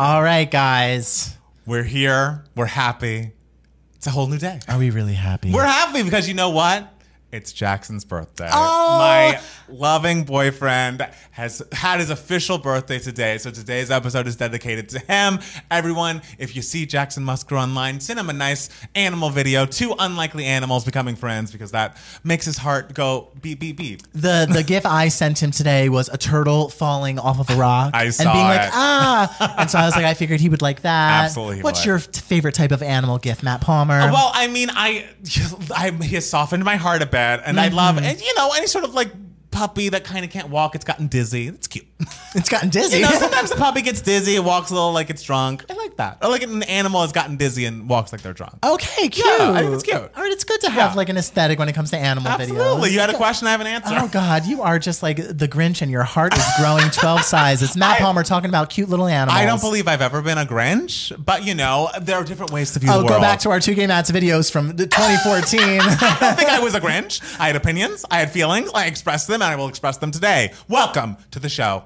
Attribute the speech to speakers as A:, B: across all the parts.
A: All right, guys.
B: We're here. We're happy. It's a whole new day.
A: Are we really happy?
B: We're happy because you know what? It's Jackson's birthday.
A: Oh.
B: My loving boyfriend has had his official birthday today. So today's episode is dedicated to him. Everyone, if you see Jackson Musker online, send him a nice animal video. Two unlikely animals becoming friends because that makes his heart go beep, beep, beep.
A: the the gif I sent him today was a turtle falling off of a rock
B: I
A: and
B: saw
A: being like ah, and so I was like, I figured he would like that.
B: Absolutely
A: What's
B: would.
A: your favorite type of animal gif, Matt Palmer?
B: Well, I mean, I, I he has softened my heart a bit, and I love,
A: Mm-hmm.
B: and you know, any sort of like puppy that kind of can't walk. It's gotten dizzy. It's cute.
A: it's gotten dizzy.
B: You know, sometimes the puppy gets dizzy, it walks a little like it's drunk. I like that. Or like an animal has gotten dizzy and walks like they're drunk.
A: okay, cute.
B: I think it's cute.
A: All right, it's good to have
B: Yeah.
A: like an aesthetic when it comes to animal videos. Absolutely.
B: You had a question, I have an answer.
A: Oh God, you are just like the Grinch, and your heart is growing twelve sizes. Matt Palmer talking about cute little animals.
B: I don't believe I've ever been a Grinch, but you know, there are different ways to view the
A: Oh,
B: the
A: go back to our two game ads videos from the 2014.
B: I don't think I was a Grinch. I had opinions, I had feelings, I expressed them, and I will express them today. Welcome to the show.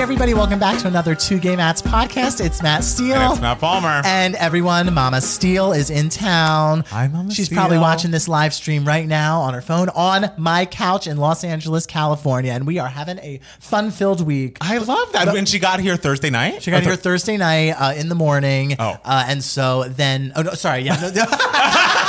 A: Hey, everybody, welcome back to another Two Gay Matts podcast. It's Matt Steele.
B: And it's Matt Palmer.
A: And everyone, Mama Steele is in town.
B: Hi, Mama
A: She's
B: Steele.
A: probably watching this live stream right now on her phone on my couch in Los Angeles, California. And we are having a fun filled week.
B: I love that. When she got here Thursday night?
A: She got here Thursday night uh, in the morning.
B: Oh.
A: Uh, and so then, oh, no, sorry. Yeah. no,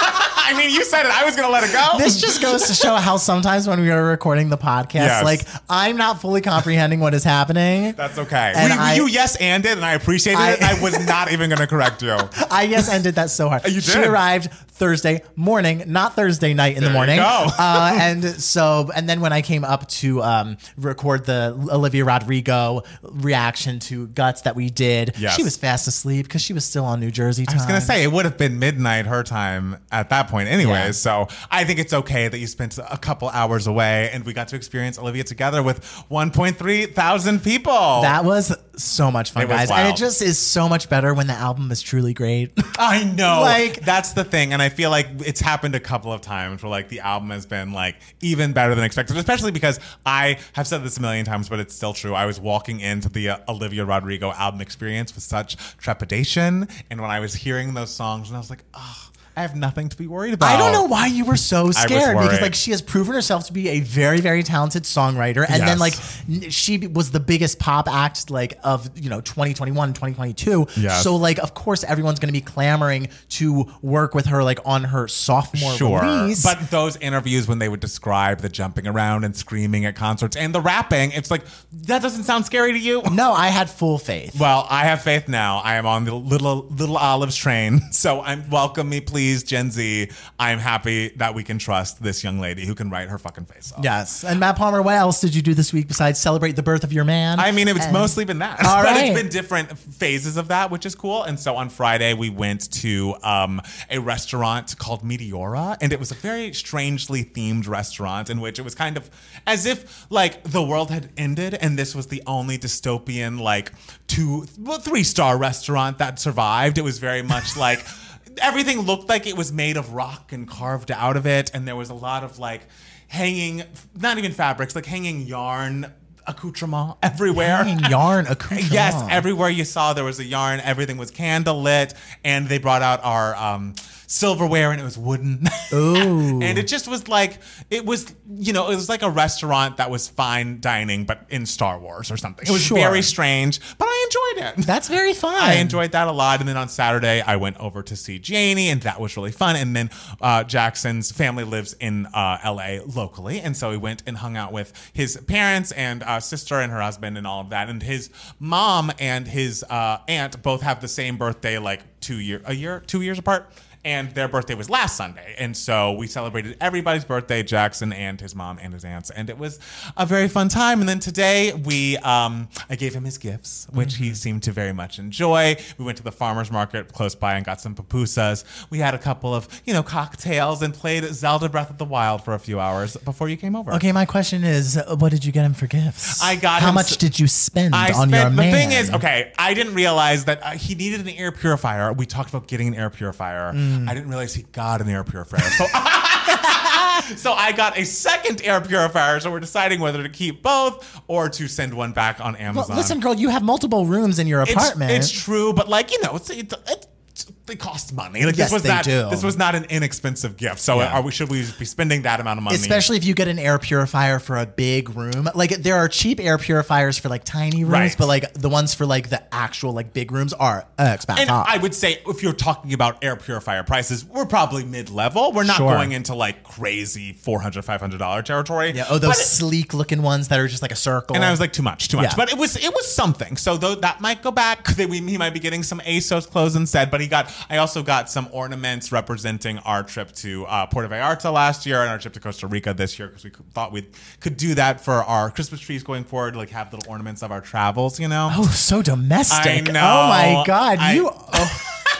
B: I mean, you said it. I was going to let it go.
A: this just goes to show how sometimes when we are recording the podcast,
B: Yes.
A: like I'm not fully comprehending what is happening.
B: That's okay. We-
A: I-
B: you yes and it, and I appreciated
A: I-
B: it. I was not even going to correct you.
A: I yes ended that so hard.
B: You did.
A: She arrived Thursday morning, not Thursday night in the
B: There you
A: morning. uh, and so, and then when I came up to um, record the Olivia Rodrigo reaction to Guts that we did,
B: Yes.
A: she was fast asleep because she was still on New Jersey time.
B: I was going to say it would have been midnight her time at that point anyway.
A: Yeah.
B: So I think it's okay that you spent a couple hours away and we got to experience Olivia together with 1.3 thousand people.
A: that was so much fun, guys. And it just is so much better when the album is truly great.
B: I know.
A: Like-
B: that's the thing. And I feel like it's happened a couple of times where like the album has been like even better than expected, especially because I have said this a million times, but it's still true. I was walking into the uh, Olivia Rodrigo album experience with such trepidation. And when I was hearing those songs, and I was like, oh, I have nothing to be worried about.
A: I don't know why you were so scared because like she has proven herself to be a very very talented songwriter and then like n- she was the biggest pop act like of you know 2021 2022
B: Yes.
A: so like of course everyone's going to be clamoring to work with her like on her sophomore
B: Sure.
A: release
B: But those interviews when they would describe the jumping around and screaming at concerts and the rapping, it's like, that doesn't sound scary to you.
A: no I had full faith
B: Well, I have faith now. I am on the little little olives train. So I'm welcome me, please, Gen Z. I'm happy that we can trust this young lady who can write her fucking face off.
A: yes and Matt Palmer what else did you do this week besides celebrate the birth of your man
B: I mean, it's
A: And-
B: mostly been that.
A: All
B: but
A: right.
B: it's been different phases of that, which is cool. And so on Friday, we went to um, a restaurant called Meteora, and it was a very strangely themed restaurant in which it was kind of as if like the world had ended, and this was the only dystopian like two, well, three star restaurant that survived. It was very much like. Everything looked like it was made of rock and carved out of it, and there was a lot of like hanging, not even fabrics, like hanging yarn accoutrement everywhere.
A: Hanging yarn accoutrement.
B: Yes, everywhere you saw there was a yarn. Everything was candle lit, and they brought out our um, silverware and it was wooden.
A: Ooh.
B: and it just was like it was you know it was like a restaurant that was fine dining but in Star Wars or something. It was
A: Sure.
B: very strange, but I enjoyed it.
A: That's very fun.
B: I enjoyed that a lot. And then on Saturday, I went over to see Janie, and that was really fun. And then uh, Jackson's family lives in uh, LA locally. And so we went and hung out with his parents and uh, sister and her husband and all of that. And his mom and his uh, aunt both have the same birthday, like two year, a year, two years apart. And their birthday was last Sunday. And so we celebrated everybody's birthday, Jackson and his mom and his aunts. And it was a very fun time. And then today we, um, I gave him his gifts, which he seemed to very much enjoy. We went to the farmer's market close by and got some pupusas. We had a couple of, you know, cocktails and played Zelda Breath of the Wild for a few hours before you came over.
A: Okay, my question is, what did you get him for gifts?
B: I got
A: How much
B: s-
A: did you spend
B: I
A: on
B: spent,
A: your
B: the
A: man?
B: thing is, okay, I didn't realize that uh, he needed an air purifier. We talked about getting an air purifier.
A: Mm.
B: I didn't realize he got an air purifier. So, so I got a second air purifier. So we're deciding whether to keep both or to send one back on
A: Well,
B: Amazon.
A: listen, girl, you have multiple rooms in your
B: it's,
A: apartment.
B: it's true, but like you know, it's, it's, it's they cost money. Like
A: Yes,
B: this was
A: they
B: not
A: do.
B: this was not an inexpensive gift. So
A: Yeah.
B: are we should we be spending that amount of money?
A: Especially if you get an air purifier for a big room. Like there are cheap air purifiers for like tiny rooms,
B: Right.
A: but like the ones for like the actual like big rooms are uh, expensive.
B: And I would say if you're talking about air purifier prices, we're probably mid-level. We're not
A: Sure.
B: going into like crazy 400 $500 territory.
A: yeah, oh, those
B: it-
A: sleek looking ones that are just like a circle.
B: and I was like, too much, too much.
A: Yeah.
B: But it was it was something. So though that might go back. They, we, he might be getting some ASOS clothes instead. But he got. I also got some ornaments representing our trip to uh, Puerto Vallarta last year and our trip to Costa Rica this year because we thought we could do that for our Christmas trees going forward. Like have little ornaments of our travels. You know.
A: oh, so domestic.
B: I know.
A: Oh my god,
B: I-
A: you.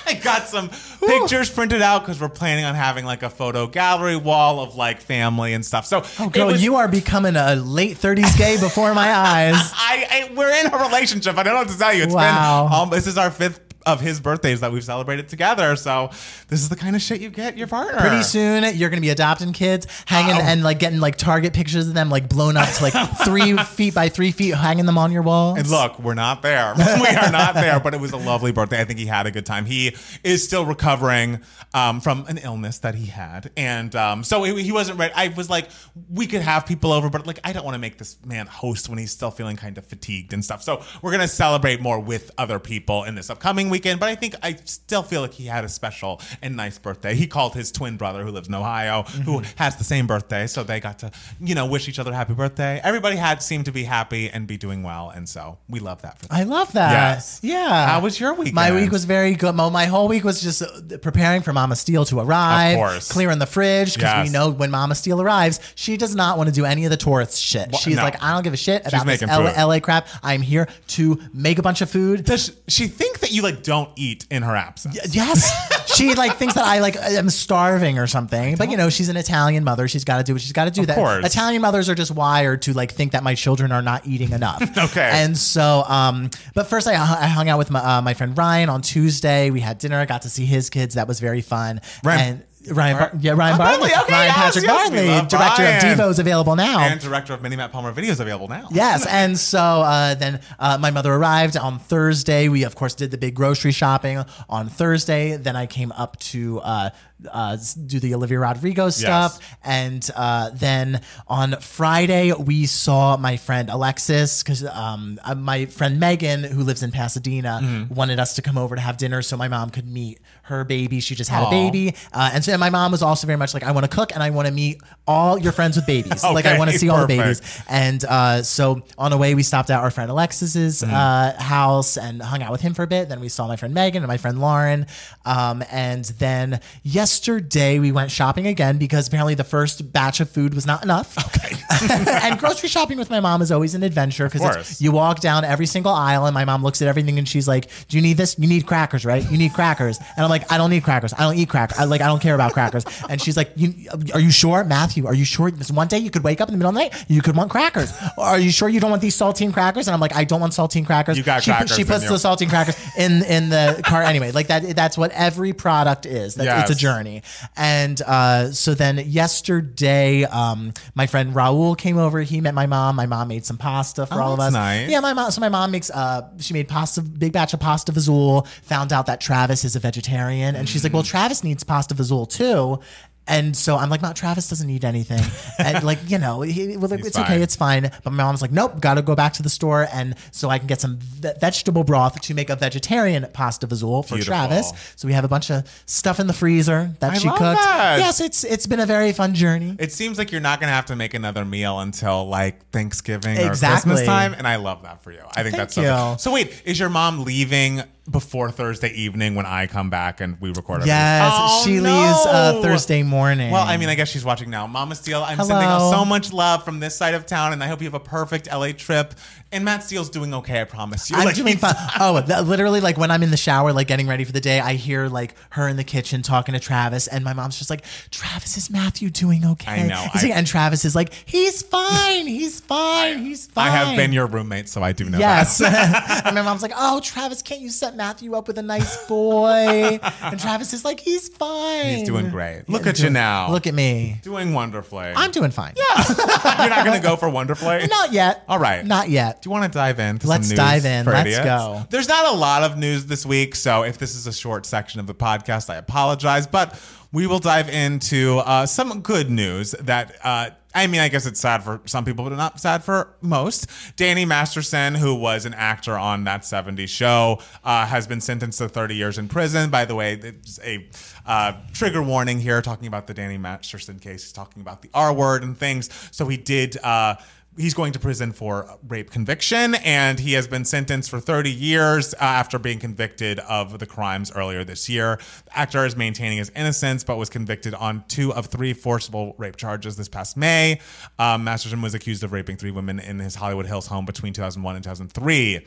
B: I got some pictures printed out because we're planning on having like a photo gallery wall of like family and stuff. So,
A: Oh, girl,
B: was-
A: you are becoming a late 30s gay before my eyes.
B: I, I we're in a relationship. I don't know what to tell you. It's
A: Wow.
B: been um, this is our fifth of his birthdays that we've celebrated together. So this is the kind of shit you get your partner.
A: Pretty soon, you're gonna be adopting kids, hanging
B: Oh.
A: and like getting like Target pictures of them, like blown up to like three feet by three feet, hanging them on your wall.
B: And look, we're not there. we are not there. But it was a lovely birthday. I think he had a good time. He is still recovering um, from an illness that he had, and um, so he, he wasn't ready. I was like, we could have people over, but like, I don't want to make this man host when he's still feeling kind of fatigued and stuff. So we're gonna celebrate more with other people in this upcoming weekend. But I think I still feel like he had a special and nice birthday. He called his twin brother, who lives in Ohio, who has the same birthday, so they got to you know wish each other happy birthday. Everybody had seemed to be happy and be doing well, and so we love that for them.
A: I love that.
B: Yes.
A: Yeah.
B: How was your weekend?
A: My week was very good. My whole week was just uh, preparing for Mama Steele to arrive,
B: Of course.
A: clearing the fridge because
B: Yes.
A: we know when Mama Steele arrives, she does not want to do any of the tourist shit.
B: Wha-
A: She's
B: no.
A: like, I don't give a shit about this LA. LA crap. I'm here to make a bunch of food.
B: Does she think that you like don't eat in her absence?
A: Yes. she like thinks that I like am starving or something. But you know, she's an Italian mother. She's got to do what she's got to do. that
B: course.
A: Italian mothers are just wired to like think that my children are not eating enough.
B: Okay.
A: And so, um, but first I, I hung out with my, uh, my friend Ryan on Tuesday. We had dinner. I got to see his kids. That was very fun.
B: Ryan-
A: and Ryan, Bar- yeah, Ryan Bartley,
B: Bartley. Okay,
A: Ryan
B: yes,
A: Patrick
B: yes,
A: Bartley, director
B: Ryan.
A: of Divos, is available now.
B: And director of Mini Matt Palmer Videos available now.
A: Yes, and so uh, then uh, my mother arrived on Thursday. We of course did the big grocery shopping on Thursday. Then I came up to uh, uh, do the Olivia Rodrigo stuff, and uh, then on Friday we saw my friend Alexis because um, uh, my friend Megan, who lives in Pasadena,
B: Mm-hmm.
A: wanted us to come over to have dinner so my mom could meet her baby. She just had
B: Aw.
A: a baby, uh, and so and my mom was also very much like, I want to cook and I want to meet all your friends with babies. like I want to see all the babies. And uh, so on the way, we stopped at our friend Alexis's
B: Mm-hmm.
A: uh, house and hung out with him for a bit. Then we saw my friend Megan and my friend Lauren. Um, and then yesterday we went shopping again because apparently the first batch of food was not enough. Okay. and grocery shopping with my mom is always an adventure because you walk down every single aisle and my mom looks at everything and she's like, "Do you need this? You need crackers, right? You need crackers." And I'm like, "I don't need crackers. I don't eat crackers. I, like I don't care about crackers." And she's like, you, "Are you sure, Matthew? Are you sure? This one day you could wake up in the middle of the night, you could want crackers. Or are you sure you don't want these saltine crackers?" And I'm like, "I don't want saltine crackers."
B: You got
A: she,
B: crackers
A: She puts the saltine crackers in in the car anyway. Like that. That's what every product is. That, It's a journey. And uh, so then yesterday, um, my friend Raul came over. He met my mom. My mom made some pasta for
B: Oh,
A: all of us.
B: nice.
A: Yeah, my mom. So my mom makes. Uh, she made pasta, big batch of pasta vazul. Found out that Travis is a vegetarian, and she's like,
B: Mm.
A: "Well, Travis needs pasta vazul too." And so I'm like, "No, Travis doesn't need anything." and like, you know, he, well,
B: He's
A: it's
B: fine.
A: okay, it's fine. But my mom's like, "Nope, got to go back to the store and so I can get some ve- vegetable broth to make a vegetarian pasta vazul for
B: Beautiful.
A: Travis." So we have a bunch of stuff in the freezer that
B: I
A: she
B: love
A: cooked.
B: that.
A: Yes, it's it's been a very fun journey.
B: It seems like you're not going to have to make another meal until like Thanksgiving or
A: Exactly.
B: Christmas time, and I love that for you. I think
A: Thank
B: that's so.
A: you.
B: So wait, is your mom leaving before Thursday evening when I come back and we record? our
A: Yes.
B: Oh,
A: she leaves uh,
B: no.
A: Thursday morning.
B: Well, I mean, I guess she's watching now. Mama Steele, I'm sending
A: Hello.
B: out so much love from this side of town, and I hope you have a perfect LA trip. And Matt Steele's doing okay, I promise you.
A: I'm
B: Like,
A: doing
B: he's-
A: fine. Oh, th- literally, like when I'm in the shower, like getting ready for the day, I hear like her in the kitchen talking to Travis, and my mom's just like, "Travis, is Matthew doing okay?"
B: I know,
A: He's
B: I-
A: like- and Travis is like, "He's fine. He's fine. He's fine."
B: I have been your roommate, so I do know
A: Yes.
B: that.
A: and my mom's like, "Oh, Travis, can't you set Matthew up with a nice boy?" and Travis is like, "He's fine.
B: He's doing great. Look at you now.
A: Look at me.
B: Doing wonderfully.
A: I'm doing fine. Yeah.
B: You're not going to go for wonderfully?
A: Not yet.
B: All right.
A: Not yet.
B: Do you want to dive into
A: Let's
B: some news
A: dive in.
B: for
A: Let's
B: idiots?
A: go.
B: There's not a lot of news this week, so if this is a short section of the podcast, I apologize. But we will dive into uh, some good news that. Uh, I mean, I guess it's sad for some people, but not sad for most. Danny Masterson, who was an actor on that 70s show, uh, has been sentenced to 30 years in prison. By the way, it's a uh, trigger warning here talking about the Danny Masterson case. He's talking about the R word and things. So he did. Uh, he's going to prison for rape conviction, and he has been sentenced for 30 years uh, after being convicted of the crimes earlier this year. The actor is maintaining his innocence, but was convicted on two of three forcible rape charges this past May. Um, Masterson was accused of raping three women in his Hollywood Hills home between 2001 and 2003.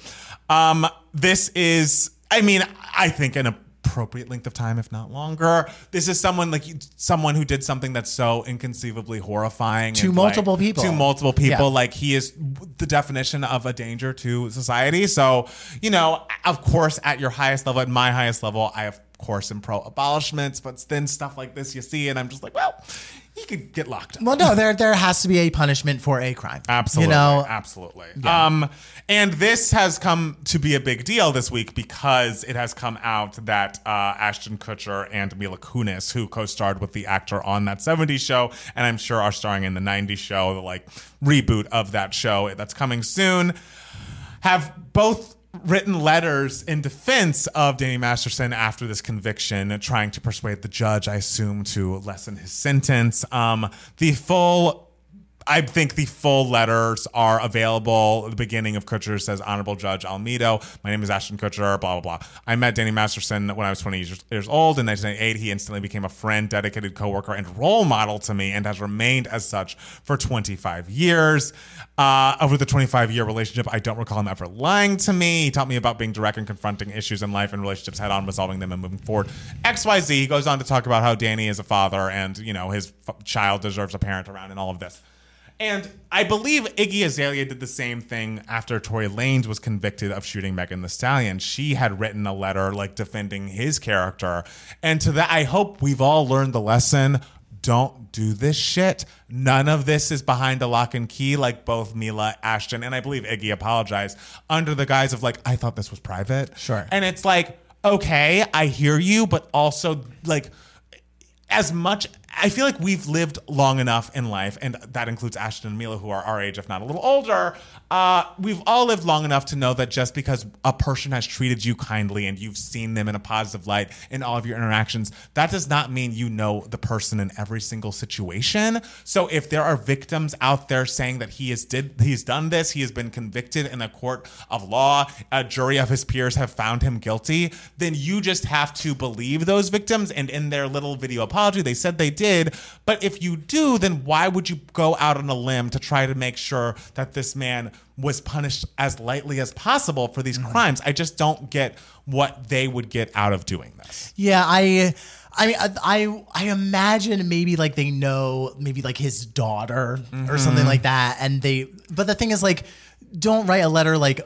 B: Um, this is, I mean, I think an appropriate length of time, if not longer. This is someone like someone who did something that's so inconceivably horrifying
A: To
B: and, like,
A: multiple people.
B: To multiple people,
A: Yeah.
B: like he is the definition of a danger to society. So, you know, of course, at your highest level, at my highest level, I of course am pro abolishments, but then stuff like this you see, and I'm just like, well, he could get locked up.
A: Well, no, there there has to be a punishment for a crime.
B: Absolutely.
A: You know,
B: absolutely. Um, and this has come to be a big deal this week because it has come out that uh, Ashton Kutcher and Mila Kunis, who co-starred with the actor on that 70s show, and I'm sure are starring in the 90s show, the like reboot of that show that's coming soon, have both written letters in defense of Danny Masterson after this conviction, trying to persuade the judge, I assume, to lessen his sentence. Um, the full I think the full letters are available. The beginning of Kutcher says, Honorable Judge Olmedo, my name is Ashton Kutcher, blah, blah, blah. I met Danny Masterson when I was 20 years, old. In 1998, he instantly became a friend, dedicated coworker, and role model to me and has remained as such for 25 years. Uh, over the 25 year relationship, I don't recall him ever lying to me. He taught me about being direct and confronting issues in life and relationships head on, resolving them and moving forward. XYZ, he goes on to talk about how Danny is a father and, you know, his f- child deserves a parent around and all of this. And I believe Iggy Azalea did the same thing after Tory Lanez was convicted of shooting Megan Thee Stallion. She had written a letter like defending his character. And to that, I hope we've all learned the lesson. Don't do this shit. None of this is behind a lock and key, like both Mila, Ashton, and I believe Iggy apologized under the guise of like, I thought this was private.
A: Sure.
B: And it's like, okay, I hear you, but also like as much I feel like we've lived long enough in life, and that includes Ashton and Mila, who are our age, if not a little older. Uh, we've all lived long enough to know that just because a person has treated you kindly and you've seen them in a positive light in all of your interactions, that does not mean you know the person in every single situation. So if there are victims out there saying that he has did he's done this, he has been convicted in a court of law, a jury of his peers have found him guilty, then you just have to believe those victims. And in their little video apology, they said they did. But if you do, then why would you go out on a limb to try to make sure that this man was punished as lightly as possible for these mm-hmm. crimes? I just don't get what they would get out of doing this.
A: Yeah, I I mean, I, I I imagine maybe like they know maybe like his daughter or something mm-hmm. like that, and they. But the thing is, like, don't write a letter like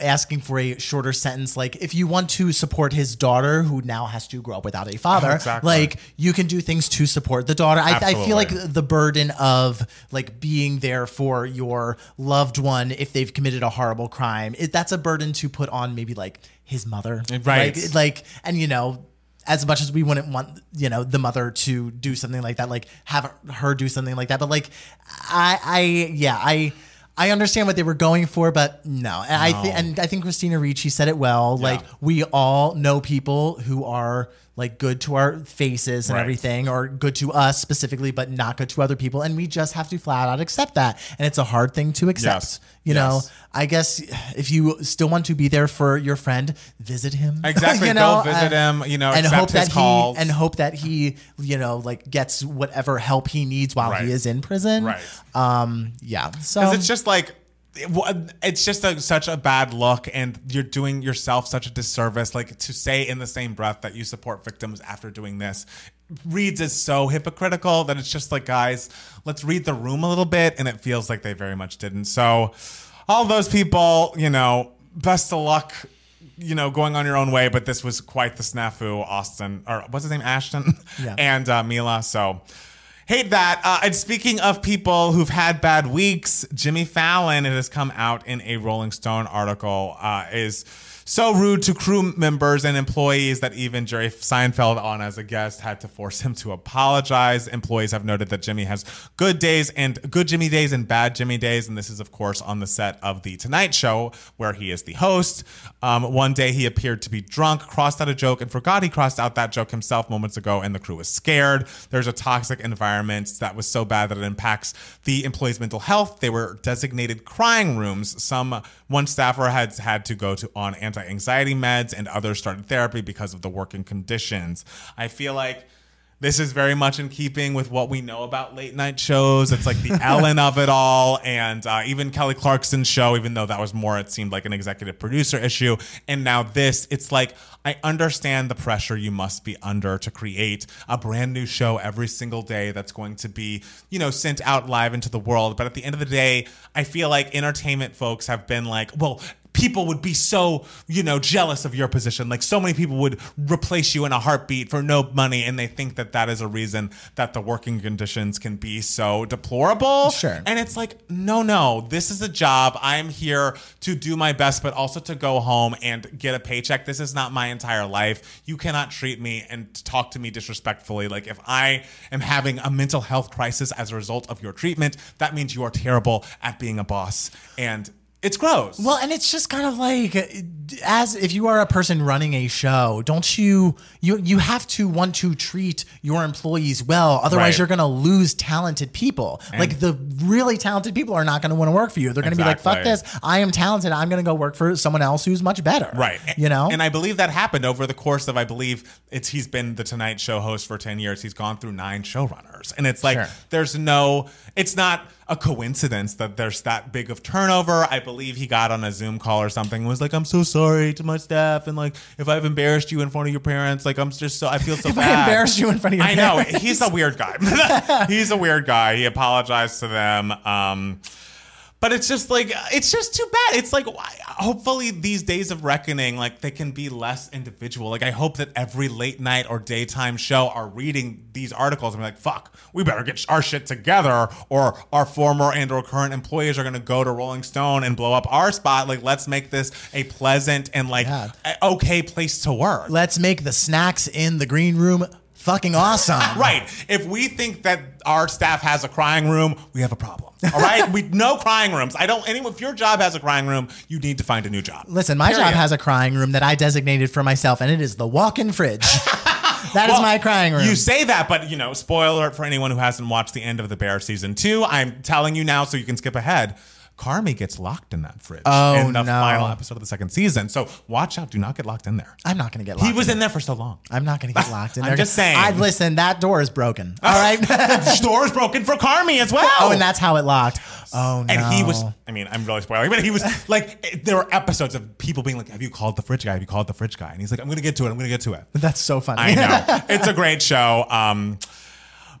A: asking for a shorter sentence. Like, if you want to support his daughter, who now has to grow up without a father,
B: Exactly.
A: like you can do things to support the daughter. I, I feel like the burden of like being there for your loved one if they've committed a horrible crime, it, that's a burden to put on maybe like his mother,
B: Right.
A: Like, like, and you know, as much as we wouldn't want, you know, the mother to do something like that, like have her do something like that, but like, I, I, yeah, I. I understand what they were going for, but no. And I think, and I think Christina Ricci said it well. Like we all know people who are like good to our faces and
B: Right.
A: everything, or good to us specifically, but not good to other people, and we just have to flat out accept that. And it's a hard thing to accept.
B: Yes.
A: You know, I guess if you still want to be there for your friend, visit him.
B: Exactly.
A: you
B: Go
A: know,
B: visit
A: and-
B: him, you know,
A: and hope that
B: calls.
A: he and hope that he, you know, like gets whatever help he needs while
B: Right.
A: he is in prison.
B: Right.
A: Um. Yeah. So
B: Because it's just like it's just a, such a bad look, and you're doing yourself such a disservice. Like to say in the same breath that you support victims after doing this reads is so hypocritical that it's just like, guys, let's read the room a little bit, and it feels like they very much didn't. So, all those people, you know, best of luck. You know, going on your own way, but this was quite the snafu, Austin, or what's his name, Ashton,
A: Yeah.
B: and uh, Mila. So, Hate that. Uh, and speaking of people who've had bad weeks, Jimmy Fallon, it has come out in a Rolling Stone article, uh, is so rude to crew members and employees that even Jerry Seinfeld, on as a guest, had to force him to apologize. Employees have noted that Jimmy has good days and good Jimmy days and bad Jimmy days. And this is, of course, on the set of The Tonight Show, where he is the host. Um, one day he appeared to be drunk, crossed out a joke, and forgot he crossed out that joke himself moments ago, and the crew was scared. There's a toxic environment that was so bad that it impacts the employees' mental health. They were designated crying rooms. Some one staffer had had to go to on anti-anxiety meds, and others started therapy because of the working conditions. I feel like this is very much in keeping with what we know about late night shows. It's like the Ellen of it all, and uh, even Kelly Clarkson's show, even though that was more, it seemed like an executive producer issue. And now this, it's like I understand the pressure you must be under to create a brand new show every single day that's going to be, you know, sent out live into the world. But at the end of the day, I feel like entertainment folks have been like, well, people would be so you know jealous of your position. Like so many people would replace you in a heartbeat for no money and they think that that is a reason that the working conditions can be so deplorable.
A: Sure.
B: and it's like no no this is a job. I'm here to do my best but also to go home and get a paycheck. This is not my entire life. You cannot treat me and talk to me disrespectfully. Like if i am having a mental health crisis as a result of your treatment that means you are terrible at being a boss. And it's gross
A: Well, and it's just kind of like as if you are a person running a show, don't you you you have to want to treat your employees well. Otherwise,
B: Right.
A: you're going to lose talented people. like the really talented people are not going to want to work for you. They're going to be like, "Fuck this! I am talented. I'm going to go work for someone else who's much better."
B: Right.
A: You know.
B: And I believe that happened over the course of I believe it's he's been the Tonight Show host for 10 years. He's gone through nine showrunners. And it's like
A: Sure.
B: there's no it's not a coincidence that there's that big of turnover. I believe he got on a Zoom call or something and was like, I'm so sorry to my staff and like if I've embarrassed you in front of your parents, like I'm just so I feel so
A: If I
B: bad.
A: embarrassed you in front of your
B: I know. He's a weird guy. he's a weird guy. He apologized to them. Um but it's just like it's just too bad. It's like hopefully these days of reckoning, like they can be less individual. Like I hope that every late night or daytime show are reading these articles and be like, "Fuck, we better get our shit together," or our former and or current employees are going to go to Rolling Stone and blow up our spot. Like let's make this a pleasant and like
A: Yeah.
B: okay place to work.
A: Let's make the snacks in the green room fucking awesome.
B: Right. If we think that our staff has a crying room, we have a problem. All right. we no crying rooms. I don't. Anyone. If your job has a crying room, you need to find a new job.
A: Listen, my job has a crying room that I designated for myself, and it is the walk-in fridge. That is
B: Well,
A: my crying room.
B: You say that, but you know, spoiler alert for anyone who hasn't watched the end of the Bear season two. I'm telling you now, so you can skip ahead. Carmy gets locked in that fridge
A: Oh,
B: in the
A: no.
B: final episode of the second season. So watch out. Do not get locked in there.
A: I'm not gonna get locked.
B: He was
A: in.
B: in there for so long.
A: I'm not gonna get locked in
B: I'm
A: there.
B: just saying.
A: I listen. That door is broken. All right.
B: the door is broken for Carmy as well.
A: oh, and that's how it locked. Oh no.
B: And he was, I mean, I'm really spoiling, but he was like, there were episodes of people being like, Have you called the fridge guy? Have you called the fridge guy? And he's like, I'm going to get to it. I'm going to get to it.
A: That's so funny.
B: I know. it's a great show. Um,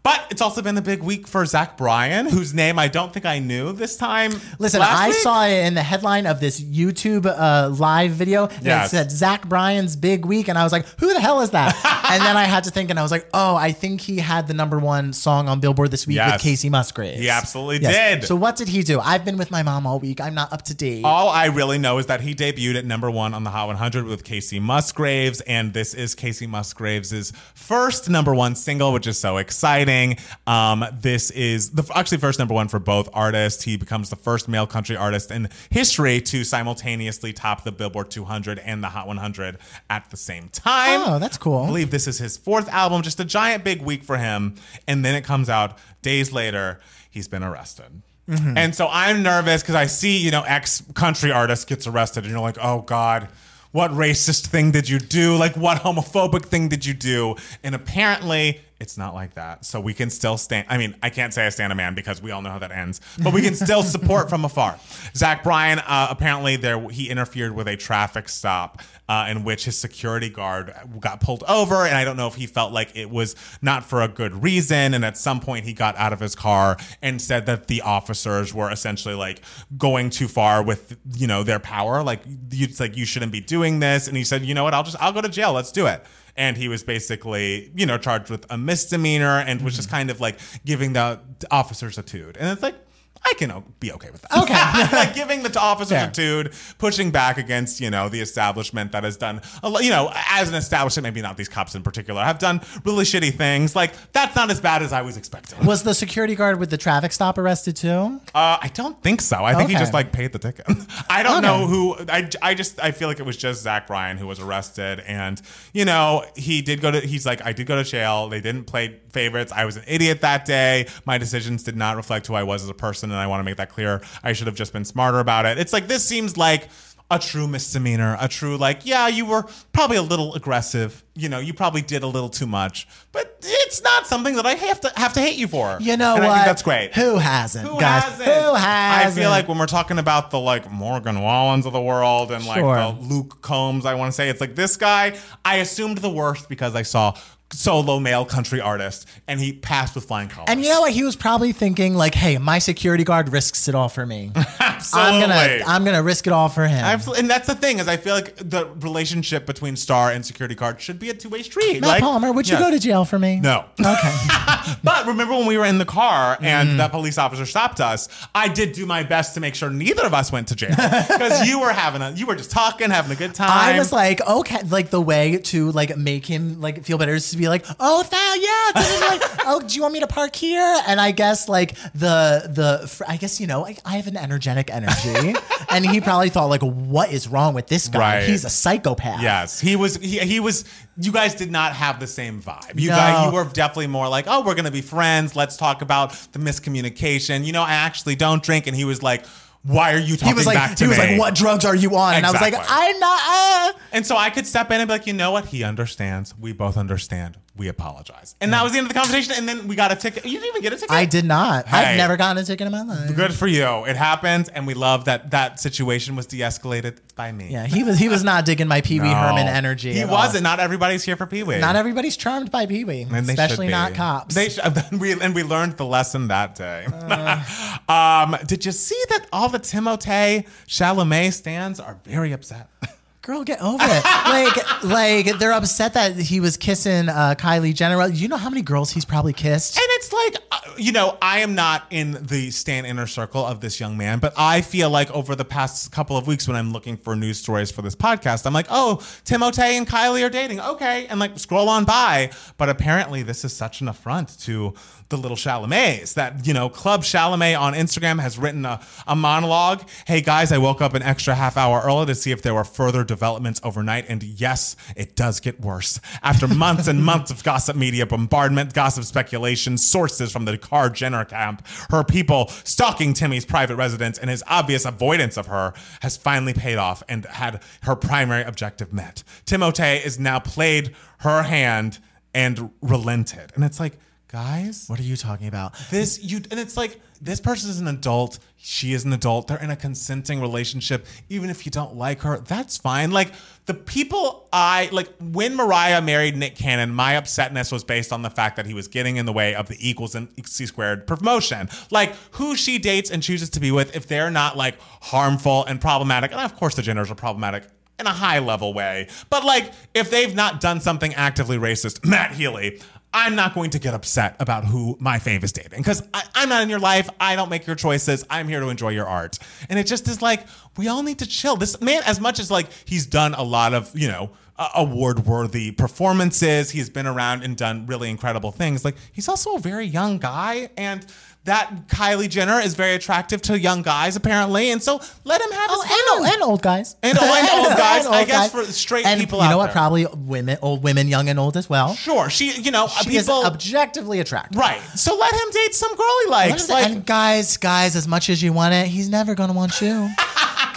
B: but it's also been a big week for Zach Bryan, whose name I don't think I knew this time.
A: Listen, I
B: week.
A: saw it in the headline of this YouTube uh, live video that
B: Yes.
A: said Zach Bryan's big week, and I was like, "Who the hell is that?" and then I had to think, and I was like, "Oh, I think he had the number one song on Billboard this week
B: Yes.
A: with Kacey Musgraves."
B: He absolutely did.
A: So what did he do? I've been with my mom all week. I'm not up to date.
B: All I really know is that he debuted at number one on the Hot 100 with Kacey Musgraves, and this is Kacey Musgraves' first number one single, which is so exciting. Um, this is the actually first number one for both artists. He becomes the first male country artist in history to simultaneously top the Billboard 200 and the Hot 100 at the same time.
A: Oh, that's cool.
B: I believe this is his fourth album, just a giant big week for him. And then it comes out days later, he's been arrested.
A: Mm-hmm.
B: And so I'm nervous because I see, you know, ex country artist gets arrested, and you're like, oh God, what racist thing did you do? Like, what homophobic thing did you do? And apparently, it's not like that. So we can still stand. I mean, I can't say I stand a man because we all know how that ends, but we can still support from afar. Zach Bryan, uh, apparently, there he interfered with a traffic stop uh, in which his security guard got pulled over, and I don't know if he felt like it was not for a good reason. And at some point, he got out of his car and said that the officers were essentially like going too far with you know their power. Like it's like you shouldn't be doing this. And he said, you know what? I'll just I'll go to jail. Let's do it. And he was basically, you know, charged with a misdemeanor and was just mm-hmm. kind of like giving the officers a tude. And it's like, I can be okay with that.
A: Okay.
B: like giving the officers
A: Fair.
B: a dude, pushing back against, you know, the establishment that has done, a lo- you know, as an establishment, maybe not these cops in particular, have done really shitty things. Like, that's not as bad as I was expecting.
A: Was the security guard with the traffic stop arrested too?
B: Uh, I don't think so. I think he just like paid the ticket. I don't
A: Okay.
B: know who. I, I just I feel like it was just Zach Bryan who was arrested, and you know he did go to. He's like I did go to jail. They didn't play favorites. I was an idiot that day. My decisions did not reflect who I was as a person, and I want to make that clear. I should have just been smarter about it. It's like this seems like. A true misdemeanor, a true like, yeah, you were probably a little aggressive. You know, you probably did a little too much, but it's not something that I have to have to hate you for.
A: You know
B: and
A: what?
B: I think that's great.
A: Who hasn't?
B: Who
A: guys?
B: hasn't?
A: Who hasn't?
B: I feel like when we're talking about the like Morgan Wallens of the world and like the Luke Combs, I want to say it's like this guy. I assumed the worst because I saw solo male country artist and he passed with flying colors.
A: And you know what? He was probably thinking like, "Hey, my security guard risks it all for me. I'm gonna, I'm gonna risk it all for him."
B: Absolutely. And that's the thing is I feel like the relationship between star and security guard should be a two-way street.
A: Matt
B: like,
A: Palmer, would you go to jail for me?
B: No.
A: Okay.
B: But remember when we were in the car and
A: Mm.
B: that police officer stopped us? I did do my best to make sure neither of us went to jail because you were having a, you were just talking, having a good time.
A: I was like, okay, like the way to like make him like feel better is to be like, oh, Thal, yeah, this is like, oh, do you want me to park here? And I guess like the the I guess you know I, I have an energetic energy, and he probably thought like, what is wrong with this guy?
B: Right.
A: He's a psychopath.
B: Yes, he was. He, he was. You guys did not have the same vibe. You
A: No.
B: guys, you were definitely more like, oh, we're gonna be friends. Let's talk about the miscommunication. You know, I actually don't drink, and he was like, why are you talking
A: He was
B: back
A: like,
B: to
A: he was
B: me?
A: like, what drugs are you on? And I was like, I'm not. Uh.
B: And so I could step in and be like, you know what? He understands. We both understand. We apologize. And that was the end of the conversation. And then we got a ticket. You didn't even get a ticket.
A: I did not.
B: Hey.
A: I've never gotten a ticket in my life.
B: Good for you. It happens, and we love that that situation was de-escalated by me.
A: Yeah, he was he was not digging my Pee Wee
B: No.
A: Herman energy.
B: He
A: at all.
B: wasn't. Not everybody's here for Pee Wee.
A: Not everybody's charmed by Pee Wee,
B: And they should
A: especially
B: be.
A: not cops.
B: They should, we, and we learned the lesson that day.
A: Uh.
B: um, did you see that all the Timothée Chalamet stands are very upset?
A: Girl, get over it. like, like they're upset that he was kissing uh, Kylie Jenner. You know how many girls he's probably kissed?
B: And it's like, uh, you know, I am not in the Stan inner circle of this young man, but I feel like over the past couple of weeks when I'm looking for news stories for this podcast, I'm like, oh, Timothée and Kylie are dating. Okay. And like scroll on by. But apparently, this is such an affront to the little Chalamets. That, you know, Club Chalamet on Instagram has written a, a monologue. Hey guys, I woke up an extra half hour early to see if there were further developments overnight. And yes, it does get worse. After months and months of gossip media bombardment, gossip speculation, sources from the Car Jenner camp, her people stalking Timmy's private residence, and his obvious avoidance of her has finally paid off and had her primary objective met. Timothée is now played her hand and relented. And it's like, guys,
A: What are you talking about?
B: this you and it's like this person is an adult she is an adult they're in a consenting relationship even if you don't like her that's fine like the people i like when mariah married nick cannon my upsetness was based on the fact that he was getting in the way of the equals and c squared promotion like who she dates and chooses to be with if they're not like harmful and problematic and of course the Jenners are problematic in a high level way. But like, if they've not done something actively racist, Matt Healy, I'm not going to get upset about who my fave is dating because I'm not in your life. I don't make your choices. I'm here to enjoy your art. And it just is like, we all need to chill. This man, as much as like he's done a lot of, you know, uh, award worthy performances, he's been around and done really incredible things. Like, he's also a very young guy. And that Kylie Jenner is very attractive to young guys, apparently. And so let him have his fun.
A: Oh, and, and old guys.
B: And old- and old guys,
A: And
B: I
A: old
B: guess
A: guys.
B: for straight
A: and
B: people
A: You know what?
B: there.
A: Probably women, old women, young and old as well.
B: Sure, she, you know,
A: She is objectively attractive.
B: right. So let him date some girl he likes. Like,
A: and guys, guys, as much as you want it, he's never gonna want you.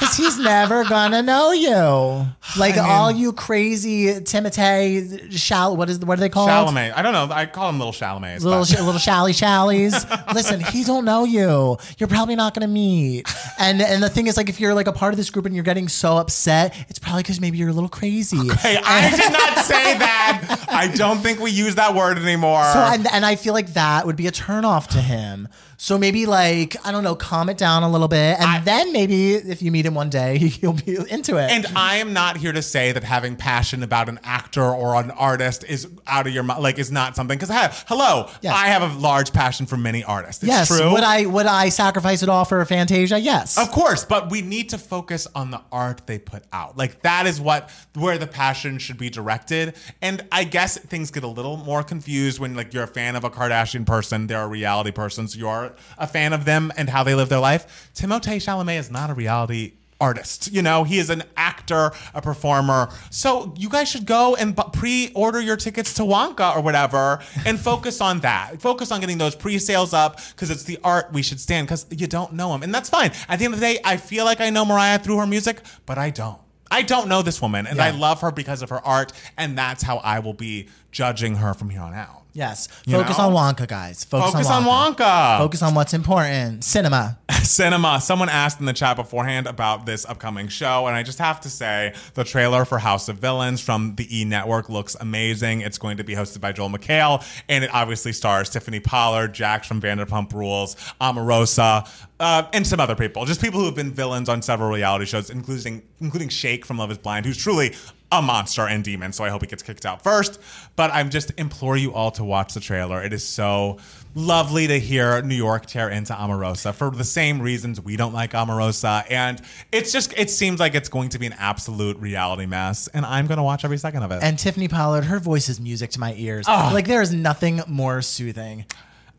A: Cause he's never gonna know you. Like all you crazy Timothée shall what is what are they called?
B: Chalamet. I don't know. I call him little Chalamet.
A: Little sh- little shally shallies. Listen, he don't know you. You're probably not gonna meet. And and the thing is, like, if you're like a part of this group and you're getting so upset, it's probably because maybe you're a little crazy.
B: Hey, I did not say that. I don't think we use that word anymore.
A: So and, and I feel like that would be a turnoff to him. So maybe like I don't know, calm it down a little bit, and then maybe if you meet him one day, he'll be into it.
B: and I am not here to say that having passion about an actor or an artist is out of your mind, like is not something. Because I have, hello,
A: Yes.
B: I have a large passion for many artists. It's
A: yes,
B: true.
A: would I would I sacrifice it all for Fantasia? Yes.
B: Of course, but we need to focus on the art they put out. Like that is what where the passion should be directed. And I guess things get a little more confused when like you're a fan of a Kardashian person, they're a reality person, so a fan of them and how they live their life. Timothée Chalamet is not a reality artist. You know, he is an actor, a performer. So you guys should go and pre-order your tickets to Wonka or whatever and focus on that. Focus on getting those pre-sales up because it's the art we should stand because you don't know him. And that's fine. At the end of the day, I feel like I know Mariah through her music, but I don't. I don't know this woman and I love her because of her art and that's how I will be judging her from here on out.
A: Yes.
B: You
A: Focus
B: know?
A: on Wonka, guys. Focus,
B: Focus
A: on,
B: on
A: Wonka.
B: Wonka.
A: Focus on what's important. Cinema.
B: cinema. Someone asked in the chat beforehand about this upcoming show, and I just have to say the trailer for House of Villains from the E Network looks amazing. It's going to be hosted by Joel McHale, and it obviously stars Tiffany Pollard, Jax from Vanderpump Rules, Omarosa, uh, and some other people. Just people who have been villains on several reality shows, including including Shake from Love Is Blind, who's truly a monster and demon. So I hope he gets kicked out first. But I'm just implore you all to watch the trailer. It is so lovely to hear New York tear into Omarosa for the same reasons we don't like Omarosa. And it's just it seems like it's going to be an absolute reality mess. And I'm gonna watch every second of it.
A: And Tiffany Pollard, her voice is music to my ears.
B: Ah.
A: Like there is nothing more soothing.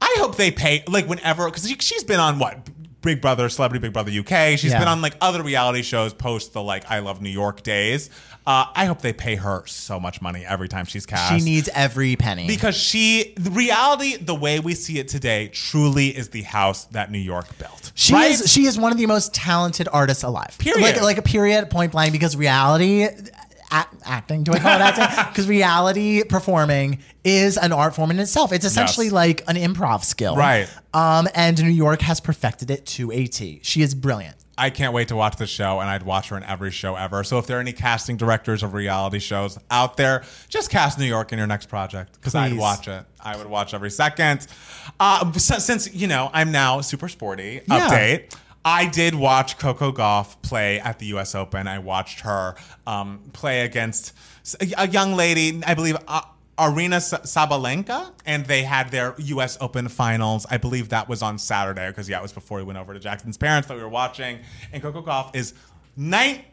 B: I hope they pay like whenever because she, she's been on what Big Brother, Celebrity Big Brother UK. She's
A: Yeah.
B: been on like other reality shows post the like I Love New York days. Uh, I hope they pay her so much money every time she's cast.
A: She needs every penny.
B: because she the reality the way we see it today truly is the house that New York built.
A: She
B: right?
A: is she is one of the most talented artists alive.
B: Period.
A: Like like a period point blank because reality acting do I call it acting? Because reality performing is an art form in itself. It's essentially
B: Yes.
A: like an improv skill.
B: Right.
A: Um and New York has perfected it to a T. She is brilliant.
B: I can't wait to watch the show, and I'd watch her in every show ever. So if there are any casting directors of reality shows out there, just cast New York in your next project because I'd watch it. I would watch every second. Uh, so- since you know I'm now super sporty.
A: Yeah.
B: Update. I did watch Coco Gauff play at the U.S. Open. I watched her um, play against a young lady, I believe. Uh, Aryna Sabalenka, and they had their U.S. Open finals. I believe that was on Saturday because yeah, it was before we went over to Jackson's parents that we were watching. And Coco Gauff is 19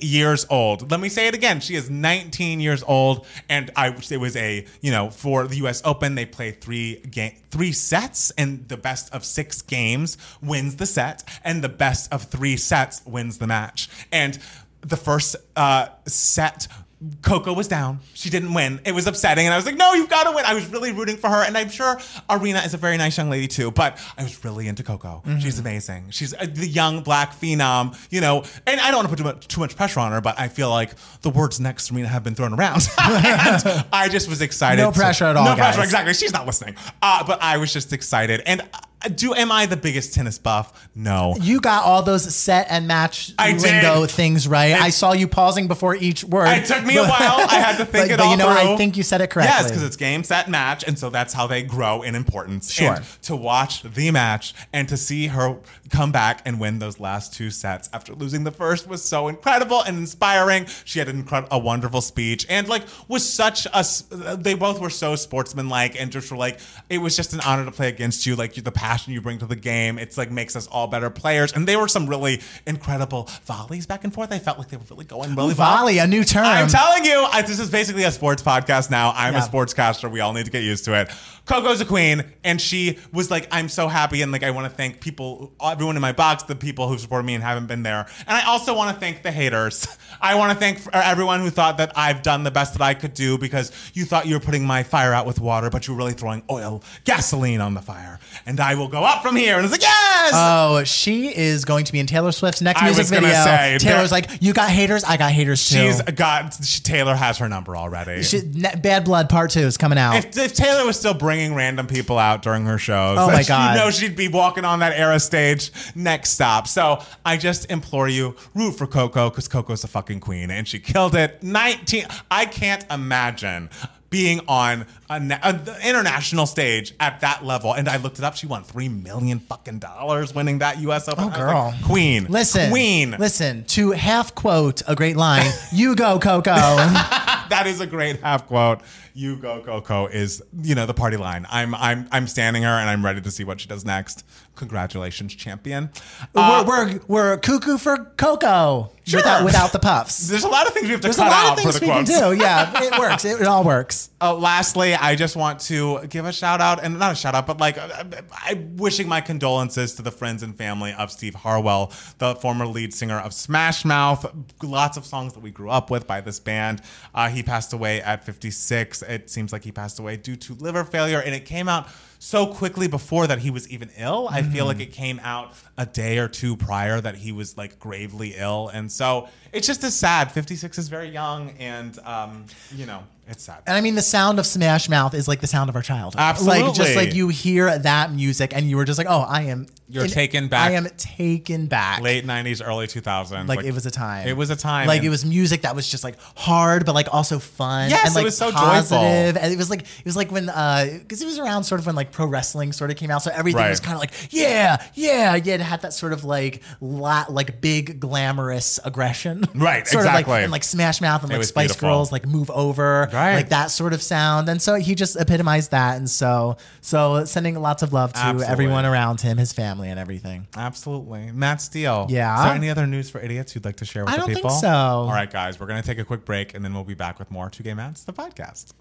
B: years old. Let me say it again. She is 19 years old, and I it was a you know for the U.S. Open they play three game three sets, and the best of six games wins the set, and the best of three sets wins the match. And the first uh, set Coco was down. She didn't win. It was upsetting. And I was like, no, you've got to win. I was really rooting for her. And I'm sure Aryna is a very nice young lady too. But I was really into Coco.
A: Mm-hmm.
B: She's amazing. She's uh, the young black phenom, you know. And I don't want to put too much, too much pressure on her, but I feel like the words next Serena have been thrown around. and I just was excited.
A: No pressure at all,
B: No pressure, exactly. She's not listening. Uh, but I was just excited. And do am I the biggest tennis buff? No.
A: You got all those set and match
B: I did.
A: things right. I saw you pausing before each word.
B: It took me a while. I had to think
A: But-
B: it
A: but
B: all
A: you know,
B: through.
A: I think you said it correctly.
B: Yes, because it's game, set, match, and so that's how they grow in importance.
A: Sure.
B: And to watch the match and to see her come back and win those last two sets after losing the first was so incredible and inspiring. She had a wonderful speech, and like was such a. They both were so sportsmanlike and just were like, it was just an honor to play against you. Like the passion you bring to the game, it's like makes us all better players. And they were some really incredible volleys back and forth. I felt like they were really going really well.
A: volley, a new term.
B: I'm telling you, I, this is basically a sports podcast now. I'm
A: Yeah.
B: a sportscaster. We all need to get used to it. Coco's a queen, and she was like, I'm so happy, and like I want to thank people, everyone in my box, the people who supported me and haven't been there, and I also want to thank the haters. I want to thank uh, everyone who thought that I've done the best that I could do because you thought you were putting my fire out with water, but you were really throwing oil, gasoline on the fire, and I will go up from here. And it's like, yes.
A: Oh, she is going to be in Taylor Swift's next
B: I
A: music video.
B: say,
A: Taylor's like, you got haters, I got haters too.
B: She's got she, Taylor has her number already.
A: She- Bad Blood Part Two is coming out.
B: If, if Taylor was still bringing random people out during her shows,
A: Oh my God.
B: you know she'd be walking on that era stage next stop. So I just implore you, root for Coco because Coco's a fucking queen and she killed it. 19. I can't imagine being on an international stage at that level. And I looked it up. She won three million fucking dollars winning that U.S. Open.
A: Oh, girl.
B: like, queen,
A: Listen,
B: queen.
A: Listen to half quote a great line. you go, Coco.
B: that is a great half quote. You go, Coco is you know the party line. I'm I'm I'm standing her and I'm ready to see what she does next. Congratulations, champion. Uh,
A: we're, we're we're cuckoo for cocoa
B: Sure.
A: without without the puffs.
B: there's a lot of things we have to
A: There's a
B: cut
A: lot
B: out
A: of
B: for the
A: we can
B: quotes.
A: do. Yeah, it works. It, it all works.
B: Uh, lastly, I just want to give a shout out, and not a shout out, but like uh, I wishing my condolences to the friends and family of Steve Harwell, the former lead singer of Smash Mouth. Lots of songs that we grew up with by this band. Uh, he passed away at 56. It seems like he passed away due to liver failure, and it came out so quickly before that he was even ill. I feel like it came out a day or two prior that he was like gravely ill, and so it's just as sad. 56 is very young, and um, you know it's sad.
A: And I mean, the sound of Smash Mouth is like the sound of our childhood. Like
B: Absolutely.
A: just like you hear that music, and you were just like, "Oh, I am."
B: You're taken back.
A: I am taken back.
B: late 90s early 2000s
A: Like, it was a time.
B: it was a time
A: Like it was music that was just like hard, but like also fun.
B: Yes,
A: and
B: it was so
A: positive.
B: joyful.
A: And it was like it was like when uh, because it was around sort of when like pro wrestling sort of came out, so everything
B: Right.
A: was kind of like yeah, yeah, yeah. It had that sort of like la- like big glamorous aggression,
B: Right,
A: sort of
B: exactly.
A: like and like Smash Mouth and
B: It
A: like Spice
B: beautiful.
A: Girls, like Move Over,
B: Right.
A: like that sort of sound. And so he just epitomized that. And so so sending lots of love to
B: Absolutely.
A: everyone around him, his family, and everything.
B: Absolutely. Matt Steele.
A: Yeah?
B: Is there any other news for idiots you'd like to share with
A: I
B: the
A: don't think
B: people?
A: so.
B: All right, guys, we're going to take a quick break and then we'll be back with more Two Gay Matts, the podcast.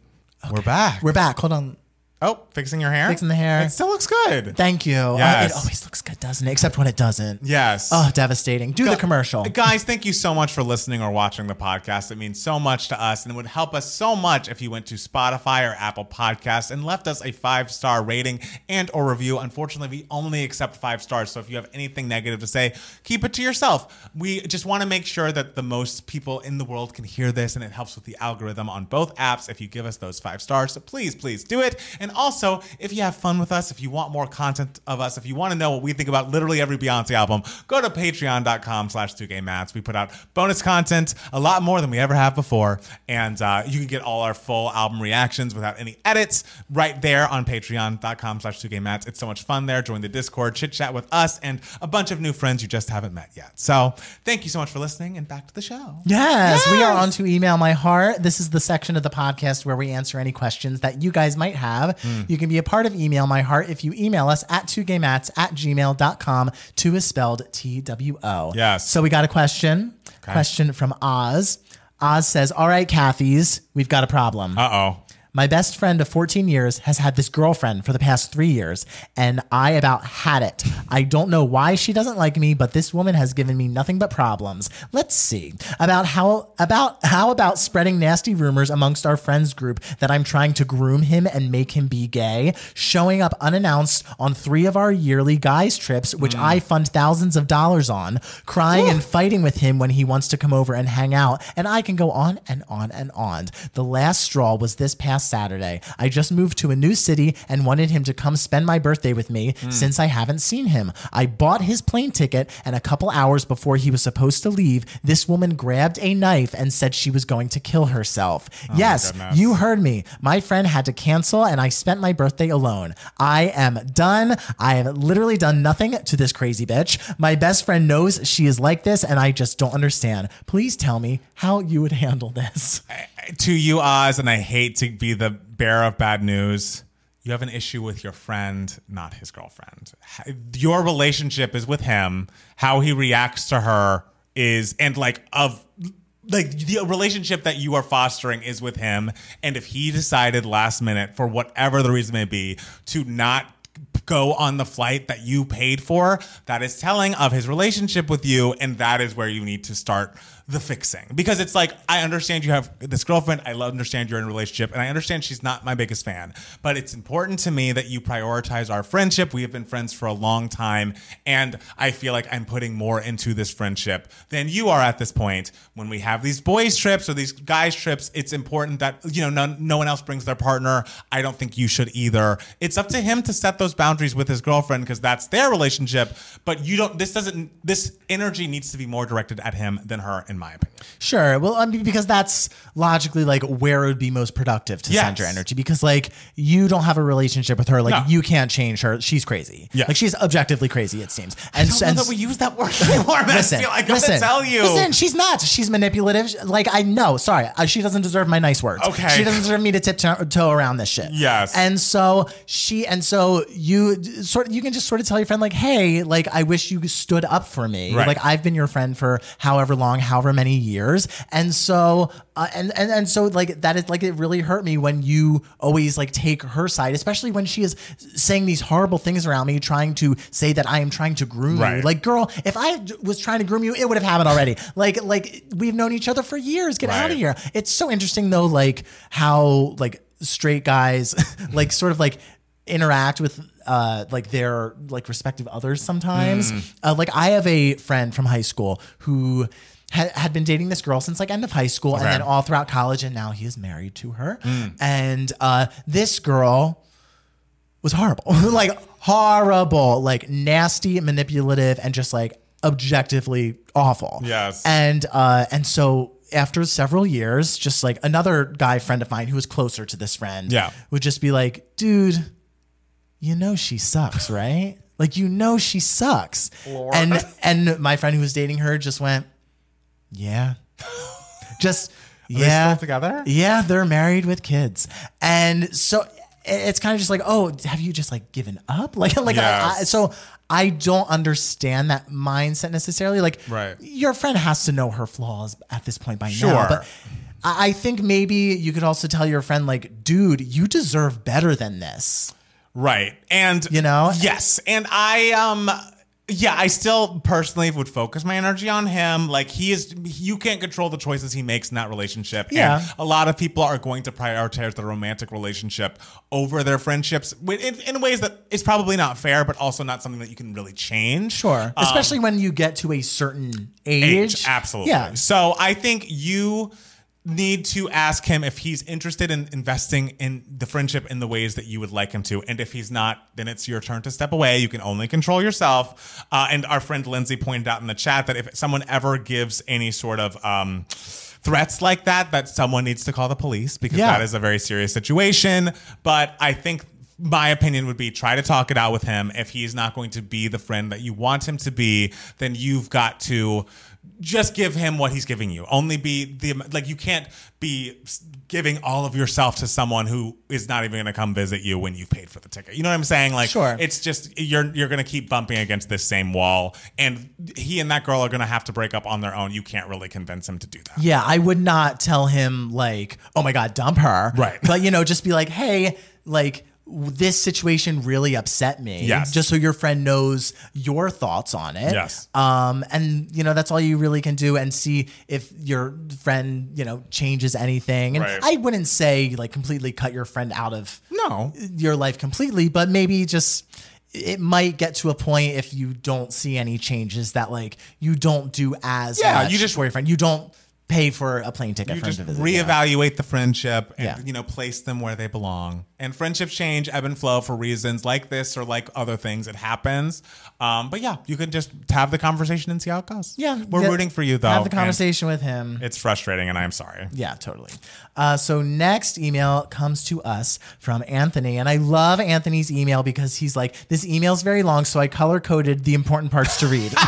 B: We're back.
A: We're back. Hold on.
B: Oh, fixing your hair?
A: Fixing the hair.
B: It still looks good.
A: Thank you. Uh,
B: Yes.
A: it always looks good, doesn't it? Except when it doesn't.
B: yes.
A: Oh, devastating. Do the commercial.
B: Guys, thank you so much for listening or watching the podcast. It means so much to us and it would help us so much if you went to Spotify or Apple Podcasts and left us a five-star rating and or review. Unfortunately, we only accept five stars, so if you have anything negative to say, keep it to yourself. We just want to make sure that the most people in the world can hear this and it helps with the algorithm on both apps if you give us those five stars. So please, please do it. And also, if you have fun with us, if you want more content of us, if you want to know what we think about literally every Beyonce album, go to patreon.com slash 2gaymats. We put out bonus content, a lot more than we ever have before. And uh, you can get all our full album reactions without any edits right there on patreon.com slash 2gaymats. It's so much fun there. Join the Discord, chit chat with us, and a bunch of new friends you just haven't met yet. So thank you so much for listening, and back to the show.
A: Yes, we are on to email my heart. This is the section of the podcast where we answer any questions that you guys might have subscribe. You can be a part of Email My Heart if you email us at 2gaymats at gmail.com. Two is spelled T W O.
B: Yes.
A: So we got a question. Question from Oz. Oz says, All right, Kathy's, we've got a problem.
B: Uh oh.
A: My best friend of 14 years has had this girlfriend for the past three years, and I about had it. I don't know why she doesn't like me, but this woman has given me nothing but problems. Let's see about how about how about spreading nasty rumors amongst our friends group that I'm trying to groom him and make him be gay, showing up unannounced on three of our yearly guys trips, which hmm. I fund thousands of dollars on, crying and fighting with him when he wants to come over and hang out, and I can go on and on and on. The last straw was this past Saturday. I just moved to a new city and wanted him to come spend my birthday with me hmm. since I haven't seen him. I bought his plane ticket, and a couple hours before he was supposed to leave, this woman grabbed a knife and said she was going to kill herself. Oh
B: yes,
A: you heard me. My friend had to cancel, and I spent my birthday alone. I am done. I have literally done nothing to this crazy bitch. My best friend knows she is like this, and I just don't understand. Please tell me how you would handle this.
B: to you, Oz, and I hate to be the bearer of bad news. You have an issue with your friend, not his girlfriend. Your relationship is with him. How he reacts to her is, and like, of like the relationship that you are fostering is with him. And if he decided last minute, for whatever the reason may be, to not go on the flight that you paid for, that is telling of his relationship with you. And that is where you need to start the fixing. Because it's like, I understand you have this girlfriend. I understand you're in a relationship. And I understand she's not my biggest fan. But it's important to me that you prioritize our friendship. We have been friends for a long time. And I feel like I'm putting more into this friendship than you are at this point. When we have these boys' trips or these guys' trips, it's important that, you know, no, no one else brings their partner. I don't think you should either. It's up to him to set those boundaries with his girlfriend because that's their relationship. But you don't, this doesn't, this energy needs to be more directed at him than her, in my opinion.
A: Sure. Well, um, I mean, because that's logically like where it would be most productive to send
B: Yes.
A: your energy. Because like you don't have a relationship with her, like
B: No.
A: you can't change her. She's crazy.
B: Yeah.
A: Like she's objectively crazy. It seems. And
B: I don't know
A: and-
B: that we use that word anymore.
A: Listen,
B: I feel like I
A: listen,
B: gotta tell you.
A: Listen, she's not. She's manipulative. Like I know. Sorry, she doesn't deserve my nice words.
B: Okay.
A: she doesn't deserve me to tiptoe around this shit.
B: Yes.
A: And so she, and so you sort of, you can just sort of tell your friend like, hey, like I wish you stood up for me.
B: Right.
A: Like I've been your friend for however long, however many years, and so uh, and and and so like that is like it really hurt me when you always like take her side, especially when she is saying these horrible things around me, trying to say that I am trying to groom you. Like, girl, if I was trying to groom you, it would have happened already. like, like we've known each other for years. Get out of here. It's so interesting though, like how like straight guys like sort of like interact with uh like their like respective others sometimes.
B: Hmm.
A: Uh, like I have a friend from high school who had, had been dating this girl since like end of high school and then all throughout college and now he is married to her.
B: Hmm.
A: And uh this girl was horrible. like horrible, like nasty, manipulative, and just like objectively awful.
B: Yes.
A: And uh and so after several years, just like another guy friend of mine who was closer to this friend
B: Yeah.
A: would just be like, dude, you know she sucks, right? Like you know she sucks. And and my friend who was dating her just went, Yeah. Just yeah.
B: still together?
A: Yeah, they're married with kids. And so it's kind of just like, oh, have you just like given up? Like, like, I,
B: Yes.
A: I, so I don't understand that mindset necessarily. Like,
B: Right.
A: your friend has to know her flaws at this point by
B: Sure.
A: now. But I I think maybe you could also tell your friend, like, dude, you deserve better than this.
B: Right. And
A: You know?
B: Yes. And I um yeah, I still personally would focus my energy on him. Like he is you can't control the choices he makes in that relationship.
A: Yeah.
B: And a lot of people are going to prioritize the romantic relationship over their friendships in, in ways that is probably not fair, but also not something that you can really change.
A: Sure.
B: Um,
A: Especially when you get to a certain age.
B: age. Absolutely.
A: Yeah.
B: So I think you need to ask him if he's interested in investing in the friendship in the ways that you would like him to. And if he's not, then it's your turn to step away. You can only control yourself. Uh, and our friend Lindsay pointed out in the chat that if someone ever gives any sort of um, threats like that, that someone needs to call the police because
A: Yeah.
B: that is a very serious situation. But I think my opinion would be try to talk it out with him. If he's not going to be the friend that you want him to be, then you've got to just give him what he's giving you. Only be the like you can't be giving all of yourself to someone who is not even going to come visit you when you've paid for the ticket. You know what I'm saying? Like
A: Sure.
B: it's just you're you're going to keep bumping against this same wall and he and that girl are going to have to break up on their own. You can't really convince him to do that.
A: Yeah, I would not tell him like, "Oh my god, dump her."
B: Right.
A: But you know, just be like, "Hey, like this situation really upset me."
B: Yes.
A: Just so your friend knows your thoughts on it.
B: Yes.
A: Um and you know, that's all you really can do and see if your friend, you know, changes anything. And
B: Right.
A: I wouldn't say like completely cut your friend out of
B: No.
A: your life completely, but maybe just it might get to a point if you don't see any changes that like you don't do as
B: Yeah, you just-
A: for your friend. You don't pay for a plane ticket
B: you
A: for him to visit. yeah.
B: reevaluate the friendship and
A: Yeah.
B: you know place them where they belong and friendships change ebb and flow for reasons like this or like other things it happens um, but yeah you can just have the conversation and see how it goes
A: Yeah,
B: we're
A: get-
B: rooting for you though
A: Have the conversation with him.
B: it's frustrating and i'm sorry
A: Yeah, totally. Uh, so next email comes to us from Anthony, and I love Anthony's email because he's like, "This email's very long, so I color coded the important parts to read."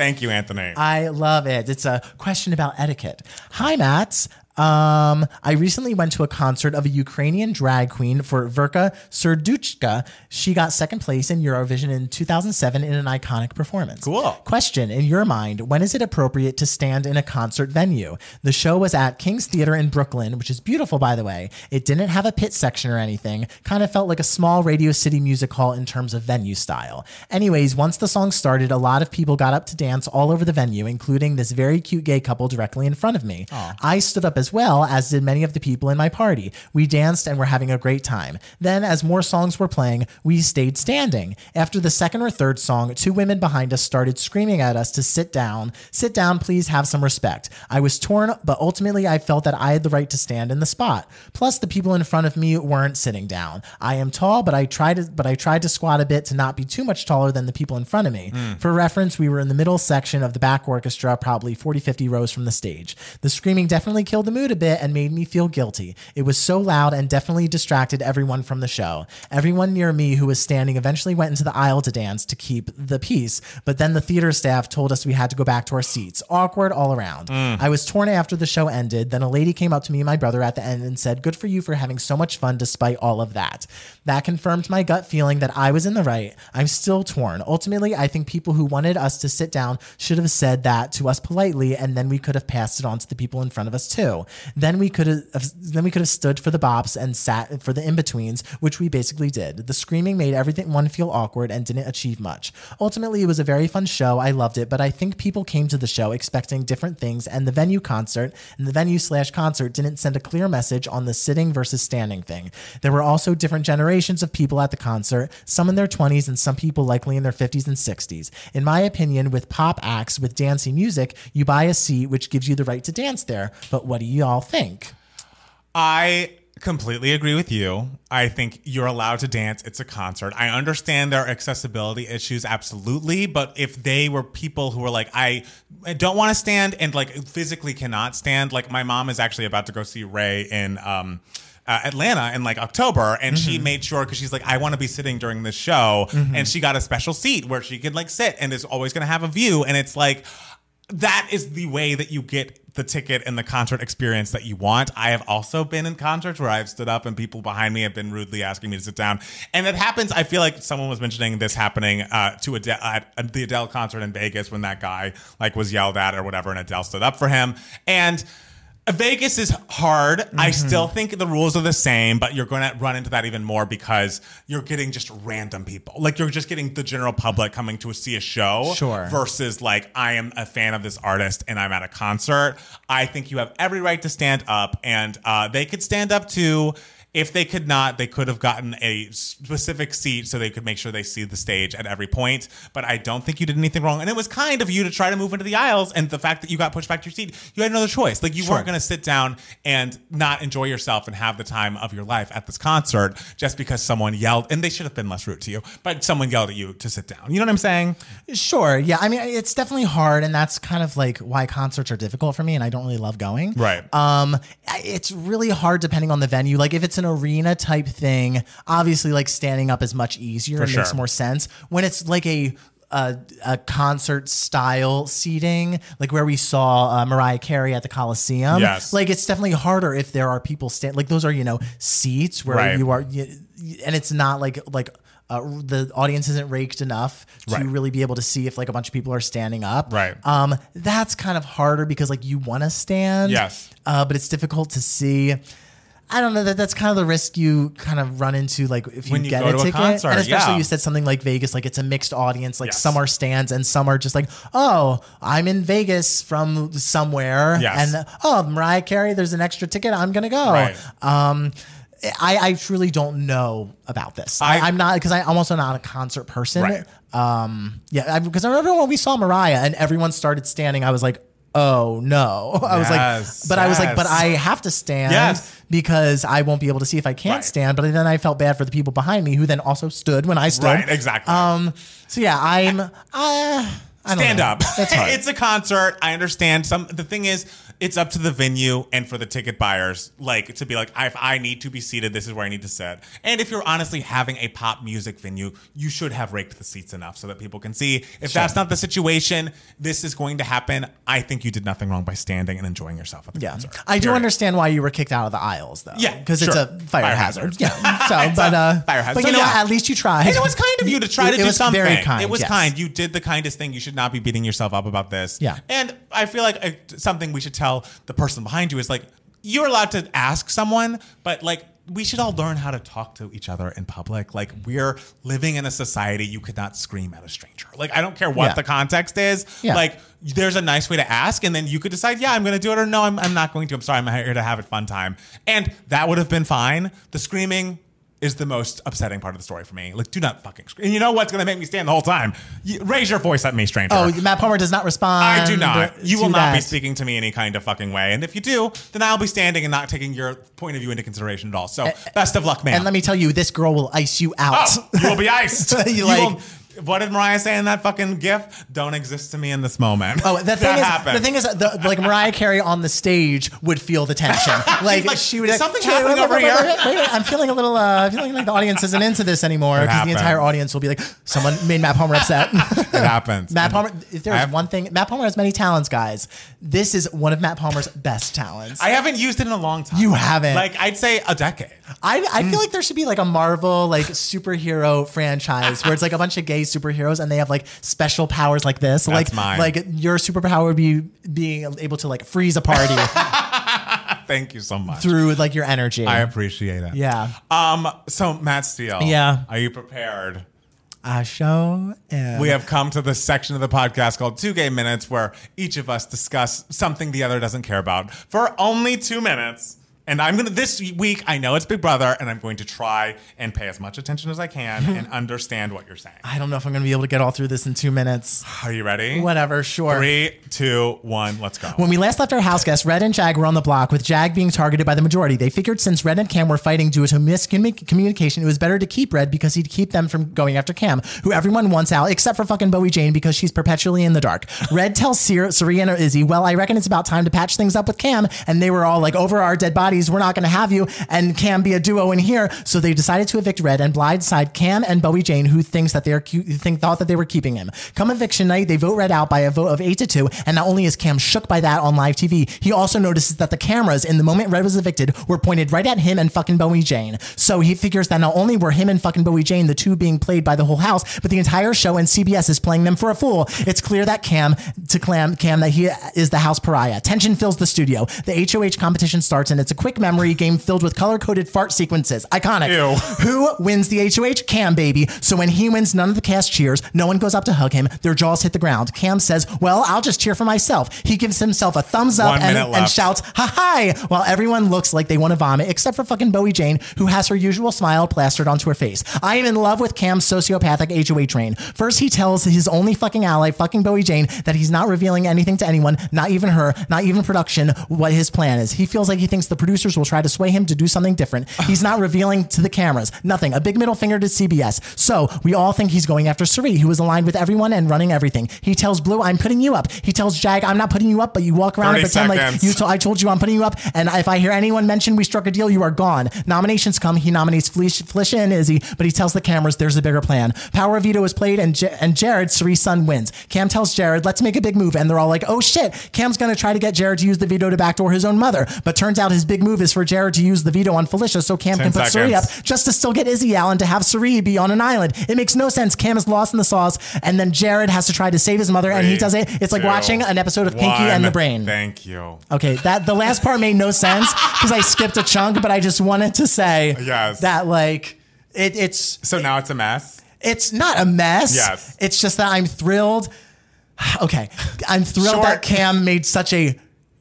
B: thank you anthony
A: I love it. It's a question about etiquette. Hi, Matts. Um, I recently went to a concert of a Ukrainian drag queen for Verka Serduchka. She got second place in Eurovision in 2007 in an iconic performance.
B: Cool.
A: Question In your mind, when is it appropriate to stand in a concert venue? The show was at King's Theater in Brooklyn, which is beautiful, by the way. It didn't have a pit section or anything, kind of felt like a small Radio City music hall in terms of venue style. Anyways, once the song started, a lot of people got up to dance all over the venue, including this very cute gay couple directly in front of me. I stood up as well, as did many of the people in my party. We danced and were having a great time. Then, as more songs were playing, we stayed standing. After the second or third song, two women behind us started screaming at us to sit down. Sit down, please have some respect. I was torn, but ultimately I felt that I had the right to stand in the spot. Plus, the people in front of me weren't sitting down. I am tall, but I tried to, but I tried to squat a bit to not be too much taller than the people in front of me. Hmm. For reference, we were in the middle section of the back orchestra, probably 40, 50 rows from the stage. The screaming definitely killed the mood a bit and made me feel guilty. It was so loud and definitely distracted everyone from the show. Everyone near me who was standing eventually went into the aisle to dance to keep the peace, but then the theater staff told us we had to go back to our seats. Awkward all around. Mm. I was torn after the show ended. Then a lady came up to me and my brother at the end and said, Good for you for having so much fun despite all of that. That confirmed my gut feeling that I was in the right. I'm still torn. Ultimately, I think people who wanted us to sit down should have said that to us politely, and then we could have passed it on to the people in front of us too. Then we could have uh, then we could have stood for the bops and sat for the in-betweens, which we basically did. The screaming made everything one feel awkward and didn't achieve much. Ultimately, it was a very fun show. I loved it, but I think people came to the show expecting different things, and the venue concert and the venue slash concert didn't send a clear message on the sitting versus standing thing. There were also different generations of people at the concert, some in their 20s and some people likely in their 50s and 60s. In my opinion, with pop acts with dancey music, you buy a seat, which gives you the right to dance there. But what do y'all think?
B: I completely agree with you. I think you're allowed to dance. It's a concert. I understand there are accessibility issues, absolutely. But if they were people who were like, I don't want to stand and like physically cannot stand, like my mom is actually about to go see Ray in um uh, Atlanta in like October, and she made sure because she's like, I want to be sitting during this show, and she got a special seat where she could like sit and is always going to have a view, and it's like that is the way that you get the ticket and the concert experience that you want. I have also been in concerts where I've stood up and people behind me have been rudely asking me to sit down. And it happens. I feel like someone was mentioning this happening uh, to Adele at the Adele concert in Vegas when that guy like was yelled at or whatever, and Adele stood up for him. And Vegas is hard. I still think the rules are the same, but you're going to run into that even more because you're getting just random people. Like you're just getting the general public coming to see a show
A: Sure.
B: versus like I am a fan of this artist and I'm at a concert. I think you have every right to stand up, and uh, they could stand up too. If they could not, they could have gotten a specific seat so they could make sure they see the stage at every point. But I don't think you did anything wrong. And it was kind of you to try to move into the aisles. And the fact that you got pushed back to your seat, you had another choice. Like you weren't going to sit down and not enjoy yourself and have the time of your life at this concert just because someone yelled. And they should have been less rude to you, but someone yelled at you to sit down. You know what I'm saying?
A: Sure. Yeah. I mean, it's definitely hard, and that's kind of like why concerts are difficult for me, and I don't really love going.
B: Right.
A: Um, it's really hard depending on the venue. Like if it's an arena type thing, obviously like standing up is much easier.
B: For
A: it makes more sense. When it's like a a, a concert style seating, like where we saw uh, Mariah Carey at the Coliseum.
B: Yes.
A: Like it's definitely harder if there are people stand. Like those are you know seats where
B: Right.
A: you are, you, and it's not like like. Uh, the audience isn't raked enough to
B: Right.
A: really be able to see if like a bunch of people are standing up.
B: Right.
A: Um, that's kind of harder because like you want to stand.
B: Yes.
A: Uh, but it's difficult to see. I don't know that that's kind of the risk you kind of run into, like if you
B: you
A: get a
B: to a
A: ticket,
B: concert,
A: and especially
B: yeah.
A: you said something like Vegas, like it's a mixed audience. Like
B: Yes.
A: some are stands and some are just like, oh, I'm in Vegas from somewhere,
B: Yes.
A: and oh, Mariah Carey, there's an extra ticket, I'm gonna go.
B: Right.
A: Um, I, I truly don't know about this. I,
B: I-
A: I'm not because I'm also not a concert person.
B: Right.
A: Um, yeah, because I remember when we saw Mariah and everyone started standing, I was like, oh no. I was
B: Yes,
A: like, but I was like, but. I have to stand
B: Yes.
A: because I won't be able to see if I can't
B: Right.
A: stand. But then I felt bad for the people behind me who then also stood when I stood.
B: Right, exactly.
A: Um, so yeah, I'm, uh, I don't
B: Stand up.
A: That's hard.
B: it's a concert. I understand. Some the thing is, it's up to the venue and for the ticket buyers, like to be like, if I need to be seated, this is where I need to sit. And if you're honestly having a pop music venue, you should have raked the seats enough so that people can see. If that's not the situation, this is going to happen. I think you did nothing wrong by standing and enjoying yourself at the
A: Yeah,
B: concert.
A: I do understand why you were kicked out of the aisles, though.
B: Yeah,
A: because it's a fire,
B: Fire
A: hazard.
B: hazard.
A: Yeah, so but uh,
B: fire hazard.
A: but
B: So,
A: you know,
B: yeah.
A: at least you tried.
B: And it was kind of you to try
A: It-
B: to
A: it
B: do
A: was
B: something.
A: very kind,
B: It was
A: yes.
B: kind. You did the kindest thing. You should not be beating yourself up about this.
A: Yeah.
B: And I feel like uh, something we should tell the person behind you is like, you're allowed to ask someone, but like, we should all learn how to talk to each other in public. Like, we're living in a society you could not scream at a stranger. Like, I don't care what
A: Yeah.
B: the context is.
A: Yeah.
B: Like, there's a nice way to ask, and then you could decide, yeah, I'm going to do it, or no, I'm, I'm not going to. I'm sorry, I'm here to have a fun time. And that would have been fine. The screaming is the most upsetting part of the story for me. Like, do not fucking scream. And you know what's going to make me stand the whole time? You, raise your voice at me, stranger.
A: Oh, Matt Palmer does not respond.
B: I do not. You will not be speaking to me any kind of fucking way. And if you do, then I'll be standing and not taking your point of view into consideration at all. So, best of luck, man.
A: And let me tell you, this girl will ice you out.
B: Oh, you will be iced.
A: You
B: You
A: like-
B: will- what did Mariah say in that fucking gif? Don't exist to me in this moment.
A: Oh, the thing
B: That
A: is,
B: happened.
A: the thing is, the, like Mariah Carey on the stage would feel the tension. Like,
B: like,
A: she would.
B: "Is something
A: "Wait,
B: happening
A: wait,
B: over
A: wait,
B: here?"
A: wait, wait, wait, I'm feeling a little. Uh, I'm feeling like the audience isn't into this anymore because the entire audience will be like, someone made Matt Palmer upset.
B: it happens.
A: Matt Palmer. If there's
B: have-
A: one thing, Matt Palmer has many talents, guys. This is one of Matt Palmer's best talents.
B: I haven't used it in a long time.
A: You haven't.
B: Like I'd say a decade.
A: I, I
B: Mm.
A: feel like there should be like a Marvel like superhero franchise where it's like a bunch of gay superheroes and they have like special powers like this.
B: That's
A: like
B: mine.
A: like your superpower would be being able to like freeze a party
B: Thank you so much.
A: through like your energy.
B: I appreciate it.
A: yeah.
B: Um. So Matt Steele.
A: Yeah.
B: Are you prepared?
A: I show am.
B: We have come to the section of the podcast called Two Gay Minutes, where each of us discuss something the other doesn't care about for only two minutes. And I'm gonna this week. I know it's Big Brother, and I'm going to try and pay as much attention as I can and understand what you're saying.
A: I don't know if I'm gonna be able to get all through this in two minutes.
B: Are you ready?
A: Whatever, sure.
B: Three, two, one. Let's go.
A: When we last left our house guests, Red and Jag were on the block, with Jag being targeted by the majority. They figured since Red and Cam were fighting due to miscommunication, it was better to keep Red because he'd keep them from going after Cam, who everyone wants out except for fucking Bowie Jane because she's perpetually in the dark. Red tells Ser- Serena or Izzy, "Well, I reckon it's about time to patch things up with Cam," and they were all like, "Over our dead bodies, we're not going to have you and Cam be a duo in here." So they decided to evict Red and blindside Cam and Bowie Jane, who thinks that they're think thought that they were keeping him. Come eviction night, they vote Red out by a vote of eight to two, and not only is Cam shook by that on live TV, he also notices that the cameras in the moment Red was evicted were pointed right at him and fucking Bowie Jane. So he figures that not only were him and fucking Bowie Jane the two being played by the whole house, but the entire show and CBS is playing them for a fool. It's clear that Cam to Clam Cam that he is the house pariah. Tension fills the studio. The HOH competition starts, and it's a quick memory game filled with color coded fart sequences. Iconic.
B: Ew.
A: Who wins the HOH? Cam, baby. So when he wins, none of the cast cheers. No one goes up to hug him. Their jaws hit the ground. Cam says, Well, I'll just cheer for myself. He gives himself a thumbs up and, and shouts, Ha hi, while everyone looks like they want to vomit, except for fucking Bowie Jane, who has her usual smile plastered onto her face. I am in love with Cam's sociopathic HOH train. First, he tells his only fucking ally, fucking Bowie Jane, that he's not revealing anything to anyone, not even her, not even production, what his plan is. He feels like he thinks the producers will try to sway him to do something different. He's not revealing to the cameras. Nothing. A big middle finger to CBS. So we all think he's going after Cirie, who is aligned with everyone and running everything. He tells Blue, I'm putting you up. He tells Jag, I'm not putting you up, but you walk around and
B: 30
A: pretend like you. To- I told you I'm putting you up. And if I hear anyone mention we struck a deal, you are gone. Nominations come. He nominates Felicia, Felicia and Izzy, but he tells the cameras there's a bigger plan. Power of Veto is played, and J- and Jared, Cirie's son, wins. Cam tells Jared, let's make a big move. And they're all like, oh shit, Cam's going to try to get Jared to use the veto to backdoor his own mother. But turns out his big move is for Jared to use the veto on Felicia so Cam
B: 10
A: can put Cirie up just to still get Izzy Allen to have Cirie be on an island. It makes no sense. Cam is lost in the sauce, and then Jared has to try to save his mother, and he does it. It's like
B: two,
A: watching an episode of Pinky and the. Brain.
B: Thank you.
A: Okay, that the last part made no sense because I skipped a chunk, but I just wanted to say
B: Yes.
A: that like it, it's
B: So now it's a mess.
A: it's not a mess.
B: Yes.
A: It's just that I'm thrilled. Okay, I'm thrilled
B: Short.
A: that Cam made such a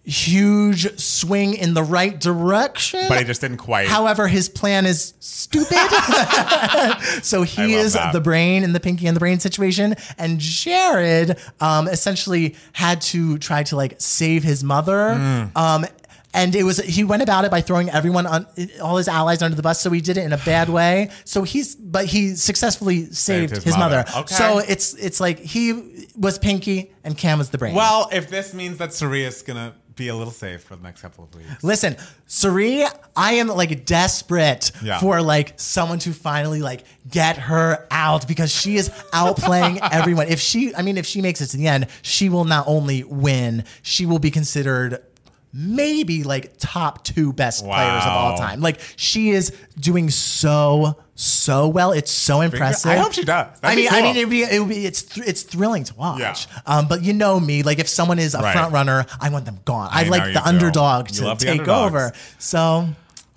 A: huge swing in the right direction.
B: But he just didn't quite.
A: However, his plan is stupid. so he is
B: that.
A: the brain in the Pinky and the Brain situation, and Jared um, essentially had to try to like save his mother.
B: Mm.
A: Um, and it was he went about it by throwing everyone on all his allies under the bus. So he did it in a bad way. So he's but he successfully saved,
B: his
A: his, mother.
B: mother. Okay.
A: So it's it's like he was Pinky and Cam was the brain.
B: well, if this means that Cirie's gonna be a little safe for the next couple of weeks.
A: Listen, Cirie, I am like desperate
B: Yeah.
A: for like someone to finally like get her out because she is outplaying everyone. If she, I mean, if she makes it to the end, she will not only win, she will be considered maybe like top two best players of all time. Like she is doing so so well. It's so impressive.
B: I hope she does.
A: I
B: That'd be
A: mean, I mean, it'd be, it would be, it's, th- it's thrilling to watch.
B: Yeah.
A: Um, but you know me, like if someone is a
B: Right.
A: front runner, I want them gone. I,
B: I
A: like the
B: do.
A: underdog to
B: love the
A: take over. So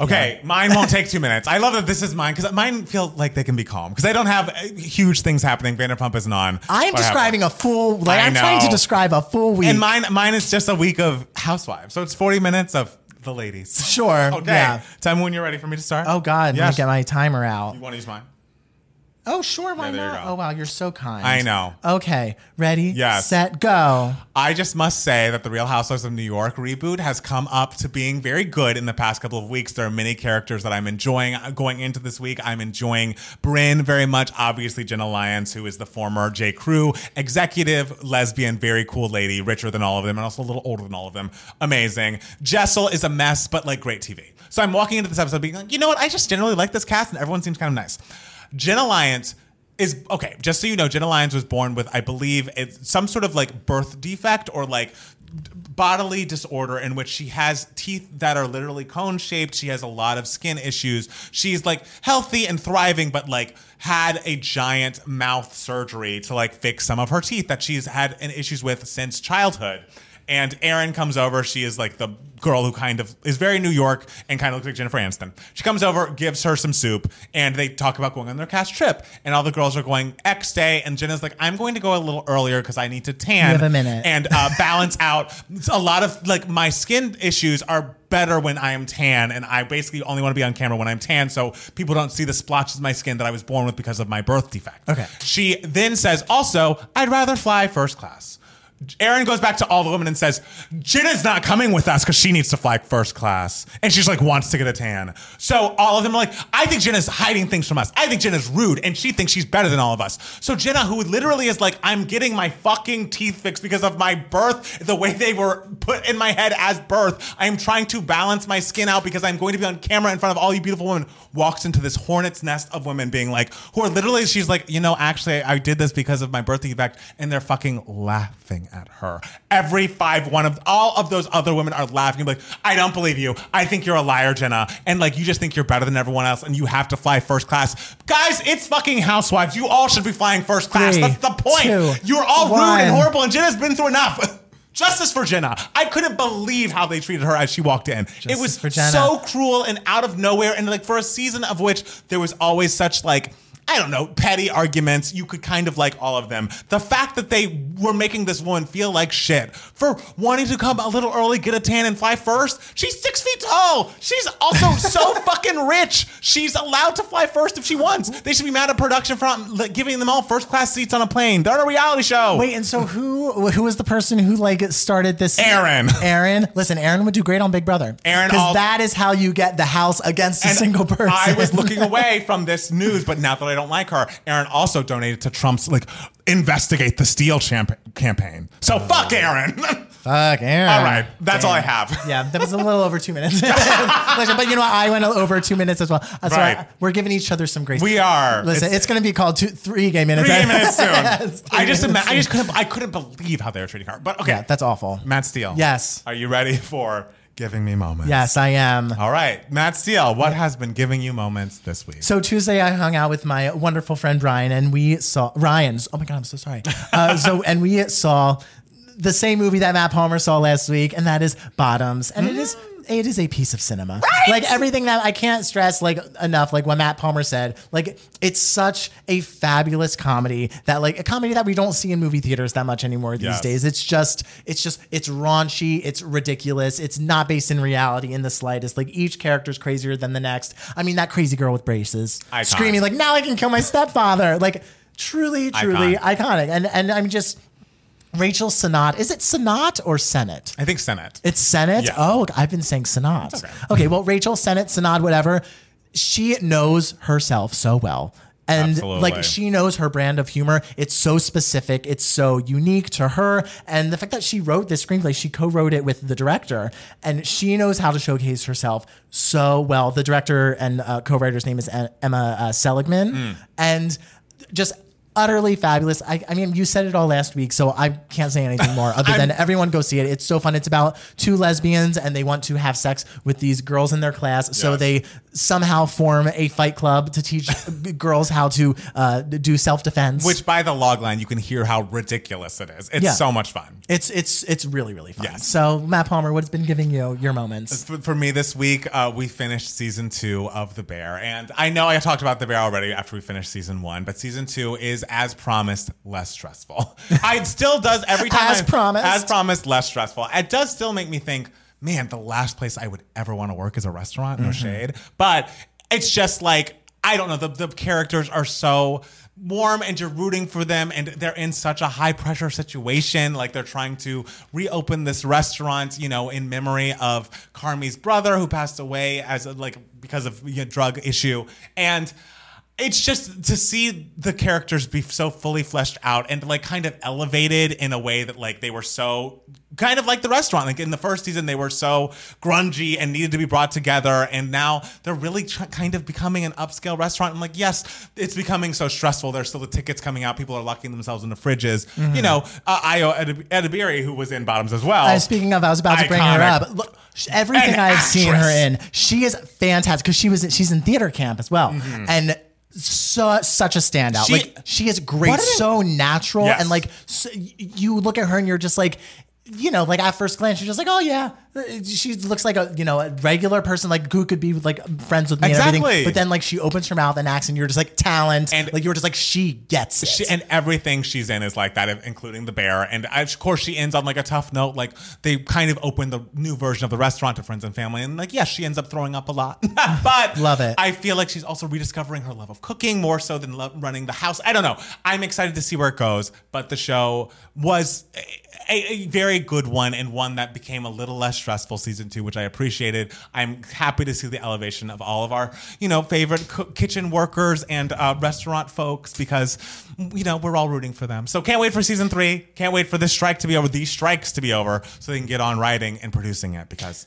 B: Okay, mine won't take two minutes. I love that this is mine because mine feel like they can be calm because I don't have uh, huge things happening. Vanderpump isn't on.
A: I am describing a full. Like
B: I
A: I'm trying to describe a full week.
B: and mine mine is just a week of Housewives, so it's forty minutes of the ladies.
A: Sure.
B: Okay,
A: Yeah.
B: tell me when you're ready for me to start.
A: Oh God,
B: yes.
A: me get my timer out.
B: You want to use mine?
A: Oh sure, why
B: Yeah, there you
A: not?
B: go.
A: Oh wow, you're so kind.
B: I know.
A: Okay, ready?
B: Yes.
A: Set. Go.
B: I just must say that the Real Housewives of New York reboot has come up to being very good in the past couple of weeks. There are many characters that I'm enjoying uh, going into this week. I'm enjoying Brynn very much. Obviously, Jenna Lyons, who is the former J. Crew executive, lesbian, very cool lady, richer than all of them, and also a little older than all of them. Amazing. Jessel is a mess, but like great TV. So I'm walking into this episode being like, you know what? I just generally like this cast, and everyone seems kind of nice. Jenna Lyons is okay. Just so you know, Jenna Lyons was born with, I believe, some sort of like birth defect or like bodily disorder in which she has teeth that are literally cone shaped. She has a lot of skin issues. She's like healthy and thriving, but like had a giant mouth surgery to like fix some of her teeth that she's had issues with since childhood. And Erin comes over. She is like the girl who kind of is very New York and kind of looks like Jennifer Aniston. She comes over, gives her some soup, and they talk about going on their cast trip. And all the girls are going X day, and Jenna's like, "I'm going to go a little earlier because I need to tan
A: You have a minute.
B: and uh, balance out a lot of like my skin issues are." Better when I am tan, and I basically only want to be on camera when I'm tan, so people don't see the splotches of my skin that I was born with because of my birth defect.
A: Okay.
B: She then says, also, I'd rather fly first class. Erin goes back to all the women and says, Jenna's not coming with us because she needs to fly first class. And she's like, wants to get a tan. So all of them are like, I think Jenna's hiding things from us. I think Jenna's rude and she thinks she's better than all of us. So Jenna, who literally is like, I'm getting my fucking teeth fixed because of my birth, the way they were put in my head as birth. I am trying to balance my skin out because I'm going to be on camera in front of all you beautiful women. Walks into this hornet's nest of women being like, who are literally, she's like, you know, actually, I did this because of my birth defect. And they're fucking laughing at her. Every five, one of all of those other women are laughing, like, I don't believe you. I think you're a liar, Jenna. And like, you just think you're better than everyone else and you have to fly first class. Guys, it's fucking housewives. You all should be flying first class.
A: Three,
B: That's the point.
A: two,
B: you're all rude and horrible, and Jenna's been through enough. Justice for Jenna. I couldn't believe how they treated her as she walked in. it was so cruel and out of nowhere. And like for a season of which there was always such like, I don't know, petty arguments. You could kind of like all of them. The fact that they were making this woman feel like shit for wanting to come a little early, get a tan, and fly first. She's six feet tall. She's also so fucking rich. She's allowed to fly first if she wants. They should be mad at production for not giving them all first class seats on a plane. They're on a reality show.
A: Wait, and so who who was the person who like started this?
B: Erin.
A: Erin. Listen, Erin would do great on Big Brother.
B: Erin
A: because that is how you get the house against a single person.
B: I was looking away from this news, but now that I don't like her, Erin also donated to Trump's like investigate the steal champ- campaign. So oh, fuck Erin.
A: Fuck Erin.
B: all right, that's all I have.
A: Yeah, that was a little over two minutes. But you know what? I went over two minutes as well. That's
B: Right.
A: why we're giving each other some grace.
B: We are.
A: Listen, it's,
B: It's-
A: going to be called two, three gay minutes.
B: Three minutes soon. I just, ima- I just couldn't, I couldn't believe how they were treating her. But okay,
A: Yeah, that's awful.
B: Matt Steele.
A: Yes.
B: Are you ready for giving me moments?
A: Yes, I am.
B: All right, Matt Steele. What has been giving you moments this week?
A: So Tuesday, I hung out with my wonderful friend Ryan, and we saw Ryan's. Oh my god, I'm so sorry. Uh, so and we saw the same movie that Matt Palmer saw last week, and that is Bottoms, and it is. It is a piece of cinema. Like everything that I can't stress like enough, like what Matt Palmer said, like it's such a fabulous comedy that like a comedy that we don't see in movie theaters that much anymore these
B: Yes.
A: days. It's just, it's just, it's raunchy, it's ridiculous, it's not based in reality in the slightest. Like each character's crazier than the next. I mean, that crazy girl with braces
B: Iconic.
A: screaming like, "Now I can kill my stepfather!" Like truly, truly
B: Iconic.
A: iconic. And and I'm just Rachel Senat. Is it Senat or Senate?
B: I think Senate.
A: It's Senate.
B: Yeah.
A: Oh, I've been saying Senat.
B: okay.
A: Okay. well, Rachel Senate, Senat, whatever. She knows herself so well. And
B: Absolutely.
A: like she knows her brand of humor. It's so specific. It's so unique to her. And the fact that she wrote this screenplay, she co-wrote it with the director, and she knows how to showcase herself so well. The director and uh, co-writer's name is Emma uh, Seligman,
B: Mm.
A: and just utterly fabulous. I, I mean, you said it all last week, so I can't say anything more other than everyone go see it. It's so fun. It's about two lesbians and they want to have sex with these girls in their class. So they somehow form a fight club to teach girls how to uh, do self defense.
B: Which by the log line, you can hear how ridiculous it is. It's
A: Yeah.
B: so much fun.
A: it's it's it's really really fun.
B: Yes.
A: So Matt Palmer, what's been giving you your moments?
B: For, for me this week, uh, we finished season two of The Bear. And I know I talked about The Bear already after we finished season one, but season two is, as promised, less stressful. it still does every time.
A: As
B: I-
A: promised.
B: As promised, less stressful. It does still make me think, man, the last place I would ever want to work is a restaurant. No mm-hmm. shade. But it's just like, I don't know, the, the characters are so warm and you're rooting for them and they're in such a high pressure situation like they're trying to reopen this restaurant you know in memory of Carmy's brother who passed away as a, like because of you know, drug issue and it's just to see the characters be so fully fleshed out and like kind of elevated in a way that like they were so kind of like the restaurant. Like in the first season they were so grungy and needed to be brought together and now they're really tr- kind of becoming an upscale restaurant. And like yes it's becoming so stressful. There's still the tickets coming out. People are locking themselves in the fridges. You know uh, Ayo Edib- Edebiri who was in Bottoms as well.
A: Uh, speaking of, I was about to bring her up. Look, everything
B: An
A: I've seen her in, she is fantastic because she was she's in theater camp as well, and so such a standout.
B: She-
A: like she is great, so natural,
B: Yes.
A: and like so, you look at her and you're just like. You know, like at first glance, you're just like, oh yeah, she looks like a you know a regular person, like who could be like friends with me and
B: Exactly.
A: everything. But then like she opens her mouth and acts, and you're just like talent,
B: And-
A: like you're just like she gets it.
B: She, and everything she's in is like that, including the bear. And uh, of course, she ends on like a tough note. Like they kind of open the new version of the restaurant to friends and family, and like yes, she ends up throwing up a lot. but
A: Love it.
B: I feel like she's also rediscovering her love of cooking more so than running the house. I don't know. I'm excited to see where it goes. But the show was eh, a, a, very good one and one that became a little less stressful season two, which I appreciated. I'm happy to see the elevation of all of our you know favorite co- kitchen workers and uh, restaurant folks because you know we're all rooting for them. So can't wait for season three. Can't wait for this strike to be over. These strikes to be over so they can get on writing and producing it because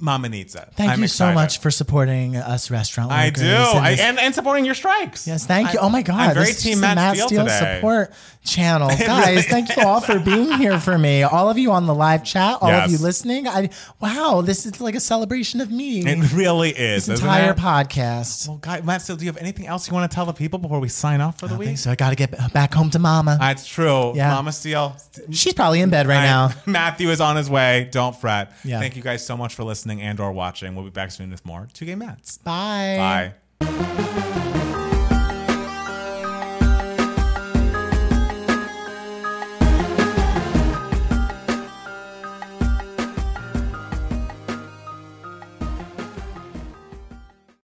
B: mama needs it.
A: Thank
B: I'm
A: you so much for supporting us restaurant
B: I
A: workers.
B: do,
A: and
B: I, and, and supporting your strikes.
A: Yes, thank you.
B: I-
A: oh my God,
B: I'm very
A: this
B: team
A: the
B: Matt Steele
A: support channel, guys.
B: really
A: thank you all for being here for me. All of you on the live chat, all
B: Yes.
A: of you listening. I wow, this is like a celebration of me.
B: It really is.
A: this entire
B: it?
A: podcast.
B: Well, guy, Matt Steele, do you have anything else you want to tell the people before we sign off for the
A: I
B: week?
A: think so. I got to get back home to Mama.
B: Ah, That's true.
A: Yeah.
B: Mama Steele.
A: She's probably in bed right now.
B: Matthew is on his way. Don't fret.
A: Yeah.
B: Thank you guys so much for listening and or watching. We'll be back soon with more Two Gay Matts.
A: Bye.
B: Bye.